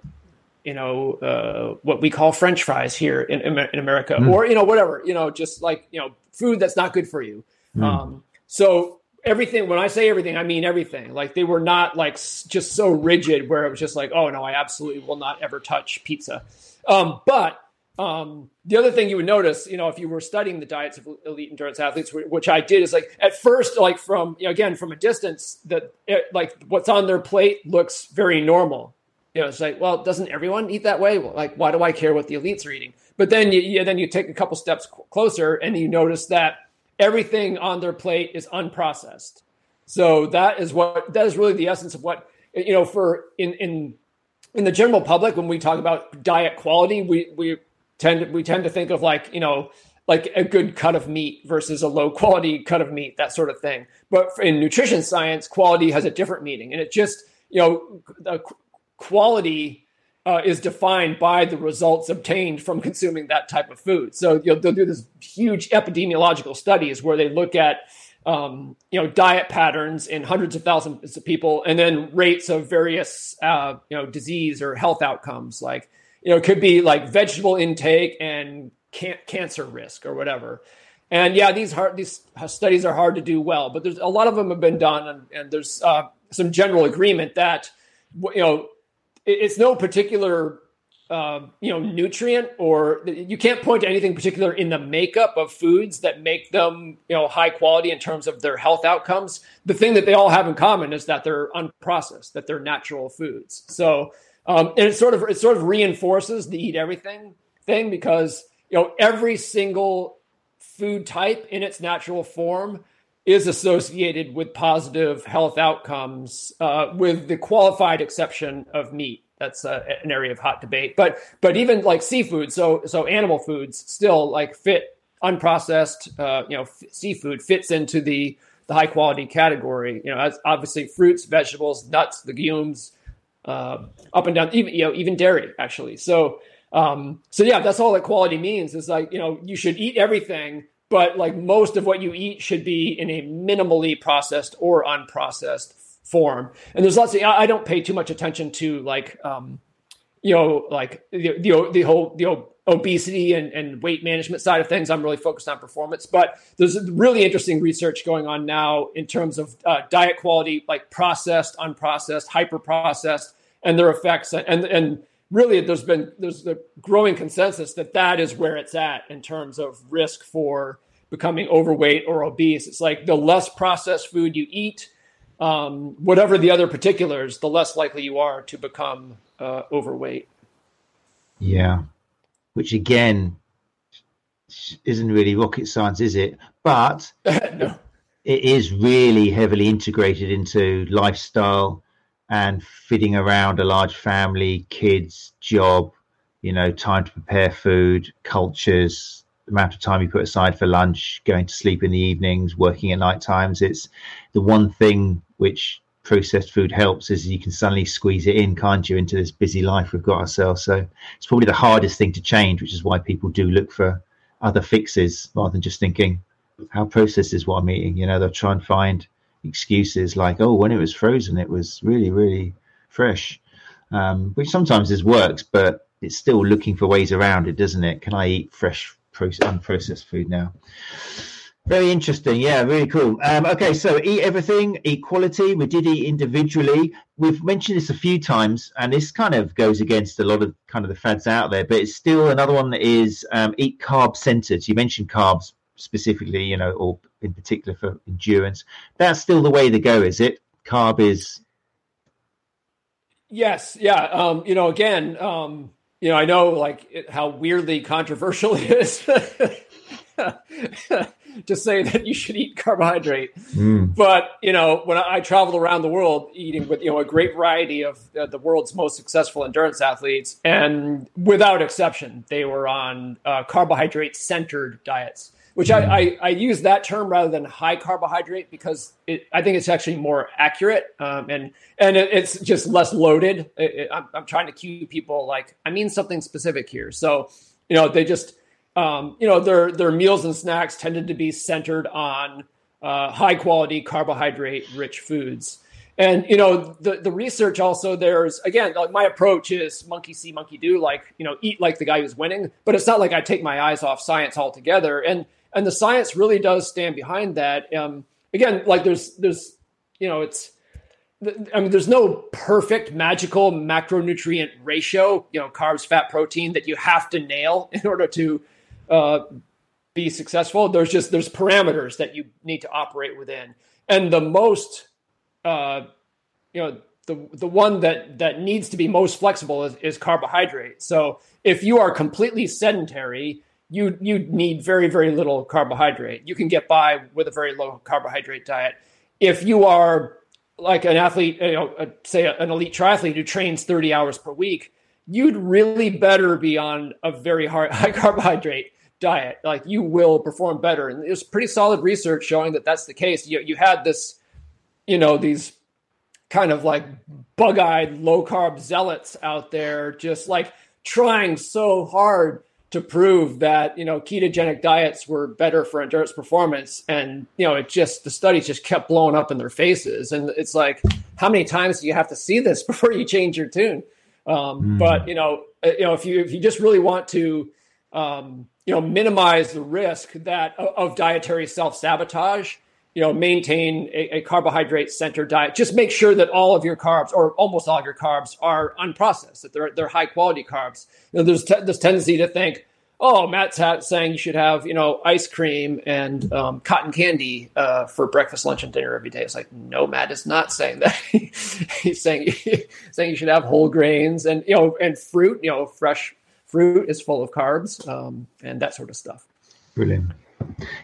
you know, uh, what we call French fries here in, in America, mm. or, you know, whatever, you know, just like, you know, food that's not good for you. Mm. Um, so everything, when I say everything, I mean everything. Like they were not like just so rigid where it was just like, oh no, I absolutely will not ever touch pizza. Um, but um, the other thing you would notice, you know, if you were studying the diets of elite endurance athletes, which I did, is like at first, like from you know, again from a distance, that it, like what's on their plate looks very normal. You know, it's like, well, doesn't everyone eat that way? Well, like, why do I care what the elites are eating? But then you, you then you take a couple steps closer, and you notice that everything on their plate is unprocessed. So that is what that is really the essence of what you know. For in in in the general public, when we talk about diet quality, we we tend to, we tend to think of like you know like a good cut of meat versus a low quality cut of meat that sort of thing but in nutrition science quality has a different meaning and it just you know the quality uh, is defined by the results obtained from consuming that type of food so you know, they'll do this huge epidemiological studies where they look at um, you know diet patterns in hundreds of thousands of people and then rates of various uh, you know disease or health outcomes like you know, it could be like vegetable intake and can- cancer risk or whatever. And yeah, these hard these studies are hard to do well, but there's a lot of them have been done, and, and there's uh, some general agreement that you know it's no particular uh, you know nutrient or you can't point to anything particular in the makeup of foods that make them you know high quality in terms of their health outcomes. The thing that they all have in common is that they're unprocessed, that they're natural foods. So um, and it sort of it sort of reinforces the eat everything thing because you know every single food type in its natural form is associated with positive health outcomes, uh, with the qualified exception of meat. That's uh, an area of hot debate. But but even like seafood, so so animal foods still like fit unprocessed, uh, you know, f- seafood fits into the the high quality category. You know, as obviously fruits, vegetables, nuts, legumes, uh, up and down, even you know, even dairy actually. So, um, so yeah, that's all that quality means. Is like you know, you should eat everything, but like most of what you eat should be in a minimally processed or unprocessed form. And there's lots of I don't pay too much attention to like um, you know, like the the, the whole the obesity and, and weight management side of things. I'm really focused on performance, but there's really interesting research going on now in terms of uh, diet quality, like processed, unprocessed, hyper processed, and their effects. And and really, there's been there's a growing consensus that that is where it's at in terms of risk for becoming overweight or obese. It's like the less processed food you eat, um, whatever the other particulars, the less likely you are to become uh, overweight. Yeah, which again isn't really rocket science, is it? But no. it is really heavily integrated into lifestyle and fitting around a large family, kids, job, you know, time to prepare food, cultures, the amount of time you put aside for lunch, going to sleep in the evenings, working at night times. It's the one thing which processed food helps is you can suddenly squeeze it in, can't you, into this busy life we've got ourselves. So it's probably the hardest thing to change, which is why people do look for other fixes rather than just thinking, how processed is what I'm eating? You know, they'll try and find excuses like, oh, when it was frozen, it was really, really fresh, um, which sometimes is works, but it's still looking for ways around it, doesn't it? Can I eat fresh, unprocessed food now? Very interesting. Yeah, really cool. Um, okay, so eat everything, eat quality. We did eat individually. We've mentioned this a few times, and this kind of goes against a lot of kind of the fads out there, but it's still another one that is um, eat carb centered. You mentioned carbs specifically, you know, or in particular for endurance. That's still the way to go, is it? Carb is. Yes. Yeah. Um, you know, again, um, you know, I know like it, how weirdly controversial it is. to say that you should eat carbohydrate. Mm. But you know, when I, I, traveled around the world eating with you know a great variety of uh, the world's most successful endurance athletes, and without exception, they were on uh, carbohydrate centered diets. Which mm. I, I, I, use that term rather than high carbohydrate because it, I think it's actually more accurate um, and and it, it's just less loaded. It, I'm, I'm trying to cue people like I mean something specific here. So you know they just um, you know, their their meals and snacks tended to be centered on uh, high quality carbohydrate rich foods. And you know, the the research also there's again, like my approach is monkey see, monkey do, like you know, eat like the guy who's winning. But it's not like I take my eyes off science altogether. And and the science really does stand behind that. Um, again, like there's there's you know, it's I mean, there's no perfect magical macronutrient ratio, you know, carbs, fat, protein that you have to nail in order to uh, be successful. There's just there's parameters that you need to operate within, and the most, uh, you know, the the one that that needs to be most flexible is, is carbohydrate. So if you are completely sedentary, you you need very very little carbohydrate. You can get by with a very low carbohydrate diet. If you are like an athlete, you know, a, say an elite triathlete who trains 30 hours per week, you'd really better be on a very high carbohydrate diet, like you will perform better. And there's pretty solid research showing that that's the case. You, you had this, you know, these kind of like bug eyed low carb zealots out there just like trying so hard to prove that, you know, ketogenic diets were better for endurance performance. And, you know, it just, the studies just kept blowing up in their faces. And it's like, how many times do you have to see this before you change your tune? Um, mm. But, you know, uh, you know, if you, if you just really want to, um, you know minimize the risk that of dietary self sabotage you know maintain a, a carbohydrate centered diet just make sure that all of your carbs or almost all of your carbs are unprocessed that they're, they're high quality carbs you know, there's te- this tendency to think oh matt's saying you should have you know ice cream and um, cotton candy uh, for breakfast lunch and dinner every day it's like no matt is not saying that he's saying saying you should have whole grains and you know and fruit you know fresh fruit is full of carbs um, and that sort of stuff. Brilliant.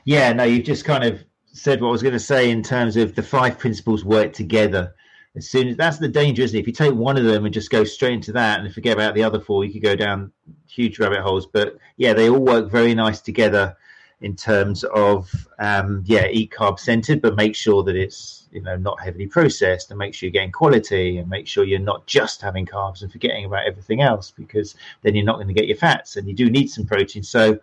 Yeah, no, you've just kind of said what I was going to say in terms of the five principles work together. As soon as that's the danger, isn't it? If you take one of them and just go straight into that and forget about the other four, you could go down huge rabbit holes. But yeah, they all work very nice together in terms of um, yeah, eat carb centered, but make sure that it's you know not heavily processed, and make sure you're getting quality, and make sure you're not just having carbs and forgetting about everything else, because then you're not going to get your fats, and you do need some protein. So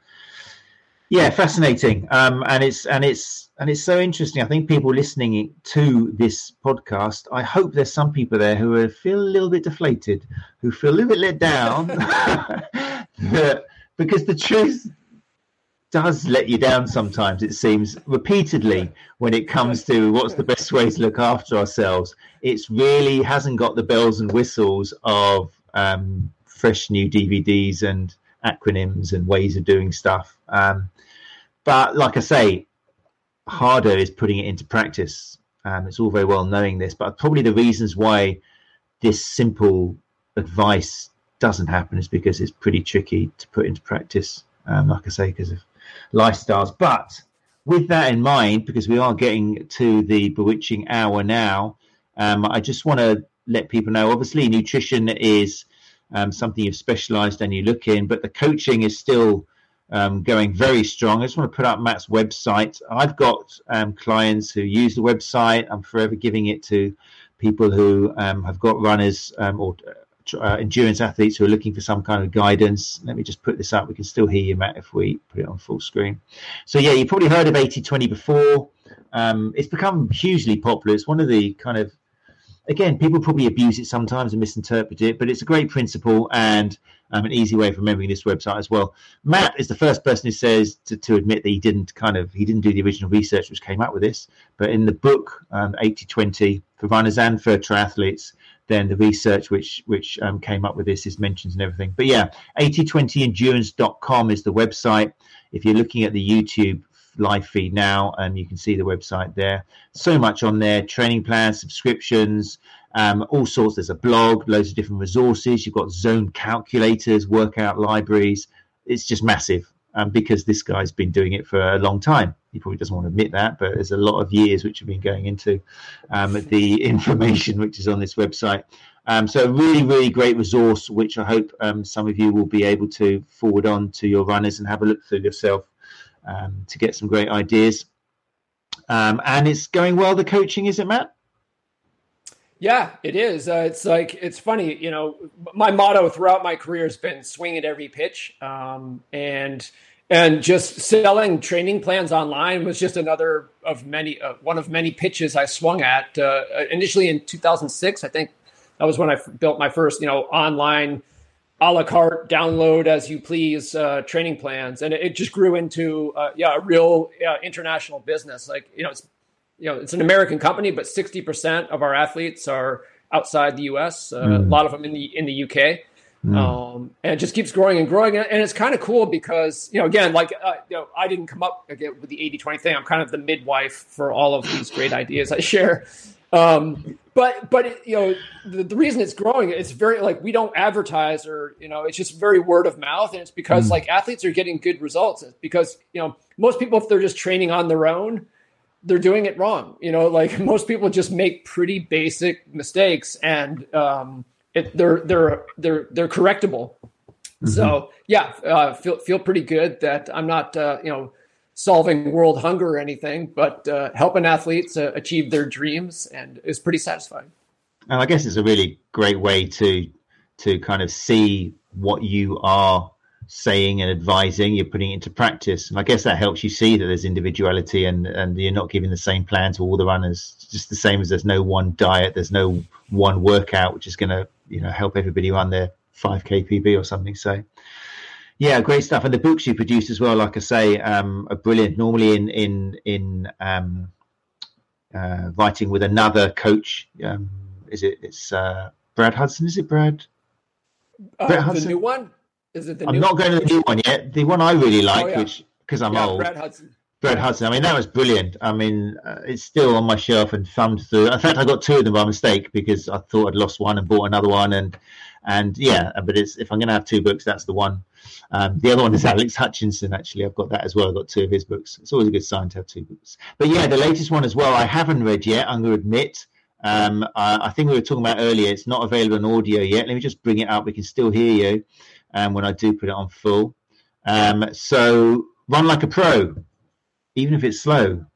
yeah, fascinating, um, and it's and it's and it's so interesting. I think people listening to this podcast, I hope there's some people there who are, feel a little bit deflated, who feel a little bit let down, because the truth does let you down sometimes, it seems, repeatedly when it comes to what's the best way to look after ourselves. It's really hasn't got the bells and whistles of um, fresh new DVDs and acronyms and ways of doing stuff. Um, but like I say, harder is putting it into practice. Um, it's all very well knowing this, but probably the reasons why this simple advice doesn't happen is because it's pretty tricky to put into practice. Um, like I say, because of lifestyles. But with that in mind, because we are getting to the bewitching hour now, um, I just want to let people know obviously, nutrition is um, something you've specialized and you look in, but the coaching is still um, going very strong. I just want to put up Matt's website. I've got um, clients who use the website. I'm forever giving it to people who um, have got runners um, or uh, endurance athletes who are looking for some kind of guidance. Let me just put this up. We can still hear you, Matt, if we put it on full screen. So, yeah, you probably heard of 80 20 before. Um, it's become hugely popular. It's one of the kind of again, people probably abuse it sometimes and misinterpret it, but it's a great principle and um, an easy way of remembering this website as well. Matt is the first person who says to, to admit that he didn't kind of he didn't do the original research which came up with this, but in the book um, 80-20 for runners and for triathletes, then the research which which um, came up with this is mentions and everything. But yeah, 8020endurance.com is the website. If you're looking at the YouTube live feed now, and you can see the website there. So much on there: training plans, subscriptions, um, all sorts. There's a blog, loads of different resources. You've got zone calculators, workout libraries. It's just massive um, because this guy's been doing it for a long time. He probably doesn't want to admit that, but there's a lot of years which have been going into um, the information which is on this website. Um, so, a really, really great resource, which I hope um, some of you will be able to forward on to your runners and have a look through yourself um, to get some great ideas. Um, and it's going well, the coaching, is it, Matt? Yeah, it is. Uh, it's like it's funny, you know. My motto throughout my career has been swing at every pitch, um, and and just selling training plans online was just another of many uh, one of many pitches I swung at. Uh, initially in 2006, I think that was when I built my first, you know, online a la carte download as you please uh, training plans, and it, it just grew into uh, yeah a real uh, international business. Like you know, it's you know it's an American company, but sixty percent of our athletes are outside the U.S. Mm. A lot of them in the in the UK. Mm. Um, and it just keeps growing and growing. And it's kind of cool because, you know, again, like, uh, you know, I didn't come up again with the 80 20 thing. I'm kind of the midwife for all of these great ideas I share. Um, but but it, you know the, the, reason it's growing it's very like we don't advertise or you know it's just very word of mouth and it's because mm. like athletes are getting good results it's because you know most people if they're just training on their own they're doing it wrong you know like most people just make pretty basic mistakes and um it, they're they're they're they're correctable mm-hmm. so yeah uh, feel feel pretty good that i'm not uh, you know solving world hunger or anything, but uh, helping athletes uh, achieve their dreams and is pretty satisfying. And I guess it's a really great way to to kind of see what you are saying and advising. You're putting it into practice, and I guess that helps you see that there's individuality and and you're not giving the same plan to all the runners. Just the same as there's no one diet, there's no one workout which is going to you know help everybody run their 5k PB or something. So yeah, great stuff. And the books you produce as well, like I say, um, are brilliant. Normally in in in um, uh, writing with another coach. Um, is it? It's uh, Brad Hudson. Is it Brad? Uh, Brad Hudson? The new one. Is it the? I'm not going to the new one yet. The one I really like, oh, yeah. which because I'm yeah, old. Brad Hudson. Brad Hudson. I mean, that was brilliant. I mean, uh, it's still on my shelf and thumbed through. In fact, I got two of them by mistake because I thought I'd lost one and bought another one, and and yeah. But it's if I'm going to have two books, that's the one. Um, the other one is Alex Hutchinson. Actually, I've got that as well. I've got two of his books. It's always a good sign to have two books. But yeah, the latest one as well. I haven't read yet. I'm going to admit. Um, I, I, think we were talking about earlier. It's not available in audio yet. Let me just bring it up. We can still hear you um, when I do put it on full. Um, so, run like a pro, even if it's slow.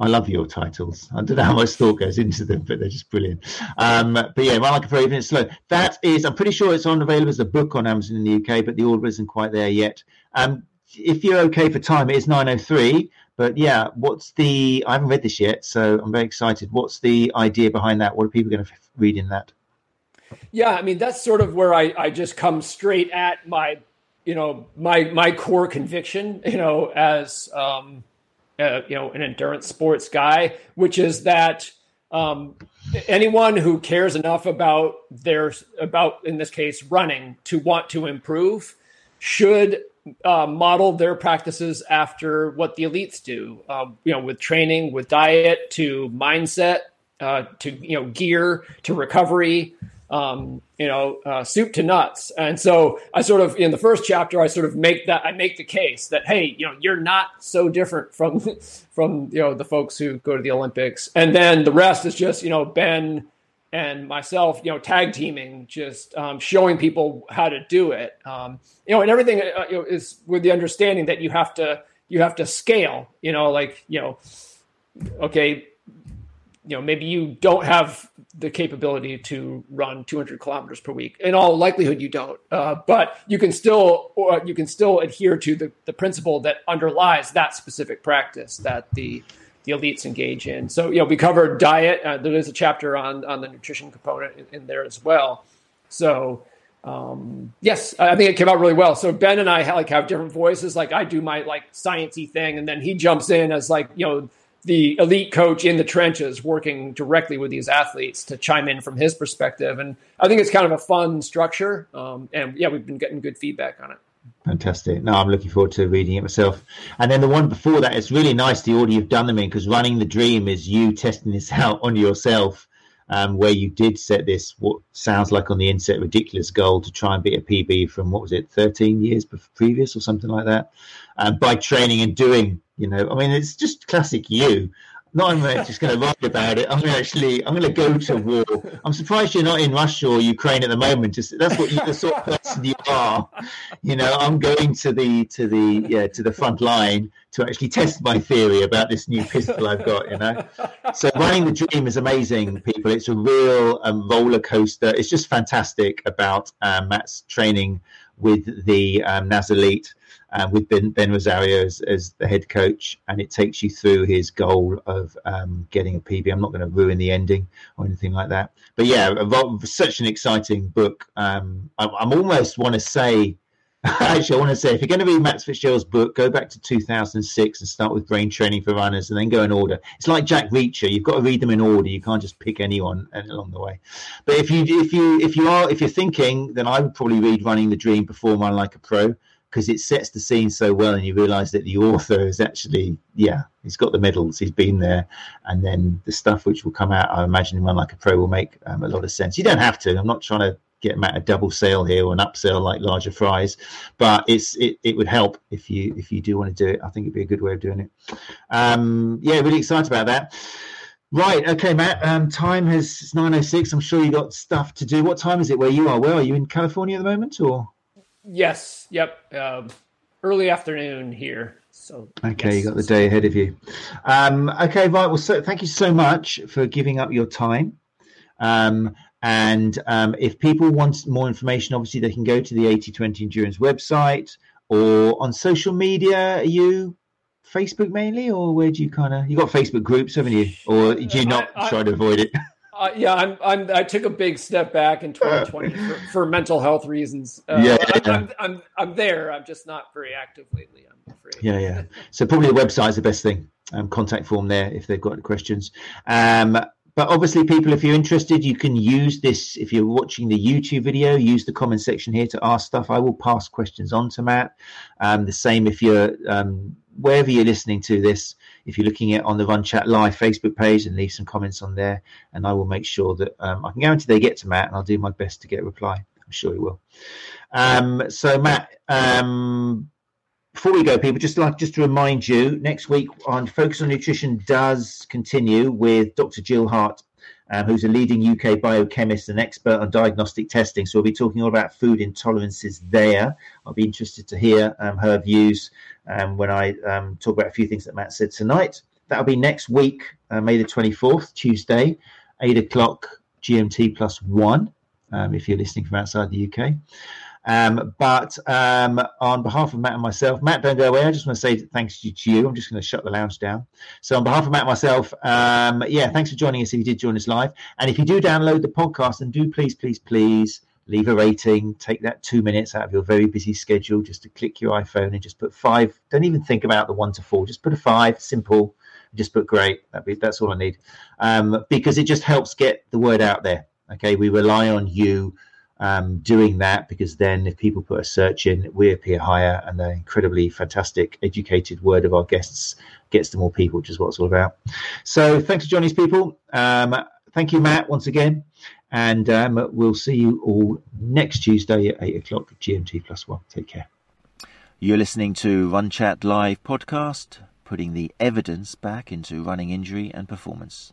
I love your titles. I don't know how much thought goes into them, but they're just brilliant. Um, but yeah, Run Like a even it's slow. That is, I'm pretty sure it's on available as a book on Amazon in the UK, but the order isn't quite there yet. Um, if you're okay for time, it is 9:03. But yeah, what's the? I haven't read this yet, so I'm very excited. What's the idea behind that? What are people going to read in that? Yeah, I mean that's sort of where I, I just come straight at my, you know, my my core conviction, you know, as um, uh, you know an endurance sports guy, which is that um, anyone who cares enough about their about in this case running to want to improve should uh, model their practices after what the elites do. Um, you know, with training, with diet, to mindset, uh, to you know gear, to recovery um, you know, uh, soup to nuts. And so I sort of, in the first chapter, I sort of make that, I make the case that, hey, you know, you're not so different from, from, you know, the folks who go to the Olympics. And then the rest is just, you know, Ben and myself, you know, tag teaming, just um, showing people how to do it. Um, you know, and everything uh, you know, is with the understanding that you have to, you have to scale, you know, like, you know, okay, you know maybe you don't have the capability to run 200 kilometers per week in all likelihood you don't uh, but you can still you can still adhere to the, the principle that underlies that specific practice that the the elites engage in. So, you know, we covered diet. Uh, there is a chapter on on the nutrition component in, in there as well. So, um, yes, I think it came out really well. So Ben and I like have different voices. Like I do my like sciency thing, and then he jumps in as like you know the elite coach in the trenches, working directly with these athletes to chime in from his perspective. And I think it's kind of a fun structure. Um, and yeah, we've been getting good feedback on it. Fantastic. No, I'm looking forward to reading it myself. And then the one before that, it's really nice the order you've done them in because running the dream is you testing this out on yourself. Um, where you did set this what sounds like on the inset ridiculous goal to try and beat a PB from what was it 13 years previous or something like that um, by training and doing you know I mean it's just classic you not only just going to write about it, I'm going to actually, I'm going to go to war. I'm surprised you're not in Russia or Ukraine at the moment. Just that's what you, the sort of person you are. You know, I'm going to the to the yeah to the front line to actually test my theory about this new pistol I've got. You know, so running the dream is amazing, people. It's a real um, roller coaster. It's just fantastic about um, Matt's training with the um, NAZ Uh, with Ben, ben Rosario as, as, the head coach, and it takes you through his goal of um, getting a PB. I'm not going to ruin the ending or anything like that, but yeah, such an exciting book. Um, I, I'm almost want to say. Actually, I want to say if you're going to read Matt Fitzgerald's book, go back to 2006 and start with Brain Training for Runners, and then go in order. It's like Jack Reacher; you've got to read them in order. You can't just pick anyone along the way. But if you if you if you are if you're thinking, then I would probably read Running the Dream before Run Like a Pro because it sets the scene so well and you realize that the author is actually yeah he's got the medals he's been there and then the stuff which will come out i imagine in run like a pro will make um, a lot of sense you don't have to i'm not trying to get Matt a double sale here or an upsell like larger fries but it's it, it would help if you if you do want to do it i think it'd be a good way of doing it um yeah really excited about that Right, okay, Matt. Um, time has it's nine oh six. I'm sure you got stuff to do. What time is it where you are? Where are you in California at the moment, or? Yes. Yep. Um, early afternoon here. So okay, you got the day ahead of you. Um, okay, right. Well, so thank you so much for giving up your time. Um, and um, if people want more information, obviously they can go to the 8020 Endurance website or on social media. Are you Facebook mainly, or where do you kind of you got Facebook groups, haven't you? Or do you not I, I, try to avoid it? Uh, yeah, I'm, I'm, i took a big step back in 2020 for, for mental health reasons. Uh, yeah, yeah. I'm, I'm, I'm, I'm, there. I'm just not very active lately. I'm afraid. Yeah, yeah. So probably the website is the best thing. Um, contact form there if they've got any questions. Um, but obviously, people, if you're interested, you can use this. If you're watching the YouTube video, use the comment section here to ask stuff. I will pass questions on to Matt. Um, the same if you're um, wherever you're listening to this if you're looking at on the Run Chat Live Facebook page and leave some comments on there, and I will make sure that um, I can guarantee they get to Matt, and I'll do my best to get a reply. I'm sure he will. Um, so Matt, um, before we go, people, just like just to remind you, next week on Focus on Nutrition does continue with Dr. Jill Hart um, who's a leading UK biochemist and expert on diagnostic testing. So we'll be talking all about food intolerances there. I'll be interested to hear um, her views um, when I um, talk about a few things that Matt said tonight. That'll be next week, uh, May the 24th, Tuesday, 8 o'clock GMT plus one, um, if you're listening from outside the UK. Um, but um, on behalf of Matt and myself, Matt, don't go away. I just want to say thanks to you. I'm just going to shut the lounge down. So, on behalf of Matt and myself, um, yeah, thanks for joining us if you did join us live. And if you do download the podcast, and do please, please, please leave a rating. Take that two minutes out of your very busy schedule just to click your iPhone and just put five. Don't even think about the one to four. Just put a five, simple. Just put great. Be, that's all I need, um, because it just helps get the word out there. Okay, we rely on you um, doing that because then if people put a search in, we appear higher, and the incredibly fantastic, educated word of our guests gets to more people, which is what it's all about. So thanks for joining us, people. Um, thank you, Matt, once again, and um, we'll see you all next Tuesday at eight o'clock GMT plus one. Take care. You're listening to Run Chat Live podcast, putting the evidence back into running injury and performance.